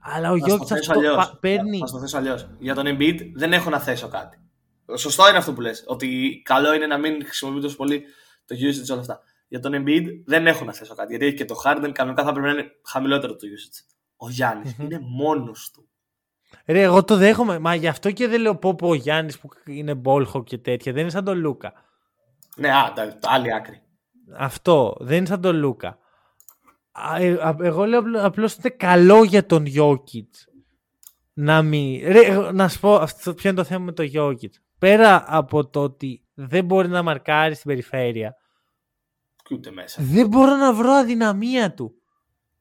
Αλλά ο Γιώργης αυτό αλλιώς. παίρνει... Θα το θέσω αλλιώς. Για τον Embiid δεν έχω να θέσω κάτι. Σωστό είναι αυτό που λες. Ότι καλό είναι να μην χρησιμοποιεί τόσο πολύ το usage όλα αυτά. Για τον Embiid δεν έχω να θέσω κάτι. Γιατί και το Harden κανονικά θα πρέπει να είναι χαμηλότερο το usage. Ο γιαννη είναι μόνος του. Ρε, εγώ το δέχομαι. Μα γι' αυτό και δεν λέω πω, πω ο Γιάννης που είναι μπόλχο και τέτοια. Δεν είναι σαν τον Λούκα. Ναι, α, άλλη άκρη. Αυτό. Δεν είναι σαν τον Λούκα. Ε, εγώ λέω απλώς είναι καλό για τον Γιώκητς. Να μην. Ρε, να σου πω αυτό, ποιο είναι το θέμα με τον Γιώκητς. Πέρα από το ότι δεν μπορεί να μαρκάρει στην περιφέρεια. Και ούτε μέσα. Δεν μπορώ να βρω αδυναμία του.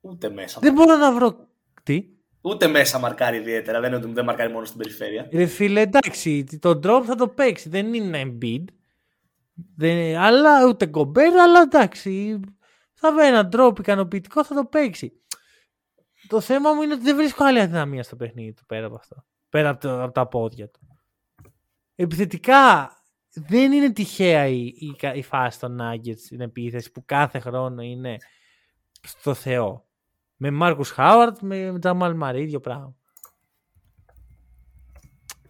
Ούτε μέσα. Δεν μπορώ να βρω. Τι; Ούτε μέσα μαρκάρει ιδιαίτερα. Δεν είναι ότι δεν μαρκάρει μόνο στην περιφέρεια. Ρε φίλε, εντάξει, το drop θα το παίξει. Δεν είναι Embiid. Δεν, αλλά ούτε κομπέρ, αλλά εντάξει. Θα βρει ένα drop ικανοποιητικό, θα το παίξει. Το θέμα μου είναι ότι δεν βρίσκω άλλη αδυναμία στο παιχνίδι του πέρα από αυτό. Πέρα από, το, από τα πόδια του. Επιθετικά δεν είναι τυχαία η, η, η φάση των Nuggets στην επίθεση που κάθε χρόνο είναι στο Θεό. Με Μάρκους Χάουαρτ, με, με Τζαμάλ Μαρή, ίδιο πράγμα.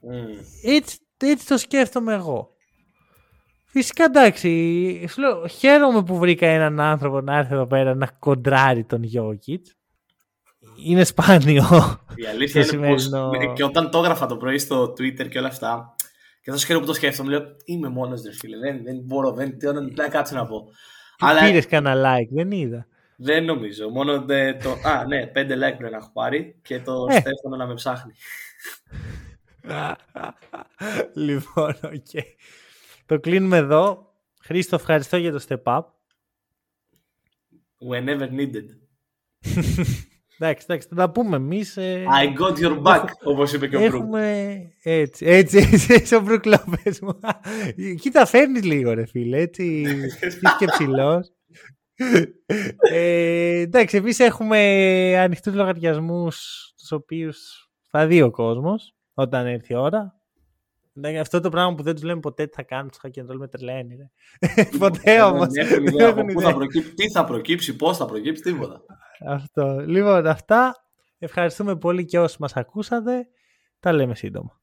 Mm. Έτσι, έτσι το σκέφτομαι εγώ. Φυσικά εντάξει, λέω, χαίρομαι που βρήκα έναν άνθρωπο να έρθει εδώ πέρα να κοντράρει τον Γιώκητ. Είναι σπάνιο. Η αλήθεια είναι πως, και όταν το έγραφα το πρωί στο Twitter και όλα αυτά, και τόσο καιρό που το σκέφτομαι, λέω Είμαι μόνος ρε φίλε. Δεν, δεν μπορώ, δεν, δεν, δεν κάτσω να πω. Αλλά... Πήρες κανένα like, δεν είδα. Δεν νομίζω. Μόνο το. Α, ναι, πέντε like πρέπει να έχω πάρει και το ε. Στέφανο να με ψάχνει. λοιπόν, OK. Okay. Το κλείνουμε εδώ. Χρήστο, ευχαριστώ για το step up. Whenever needed. Εντάξει, εντάξει, θα τα πούμε εμείς. Ε... I got your back, όπως είπε και ο Μπρουκ. Έχουμε... Έτσι, έτσι, έτσι, έτσι ο Μπρουκ μου. Κοίτα, φέρνεις λίγο, ρε φίλε. Έτσι, είσαι και ψηλός. Ε, εντάξει, εμείς έχουμε ανοιχτούς λογαριασμούς, τους οποίους θα δει ο κόσμος όταν έρθει η ώρα. Αυτό το πράγμα που δεν τους λέμε ποτέ τι θα κάνουν τους hack and roll με τρελαίνει. ποτέ όμω. Τι θα προκύψει, πώ θα προκύψει, τίποτα. Αυτό. Λοιπόν, αυτά. Ευχαριστούμε πολύ και όσοι μας ακούσατε. Τα λέμε σύντομα.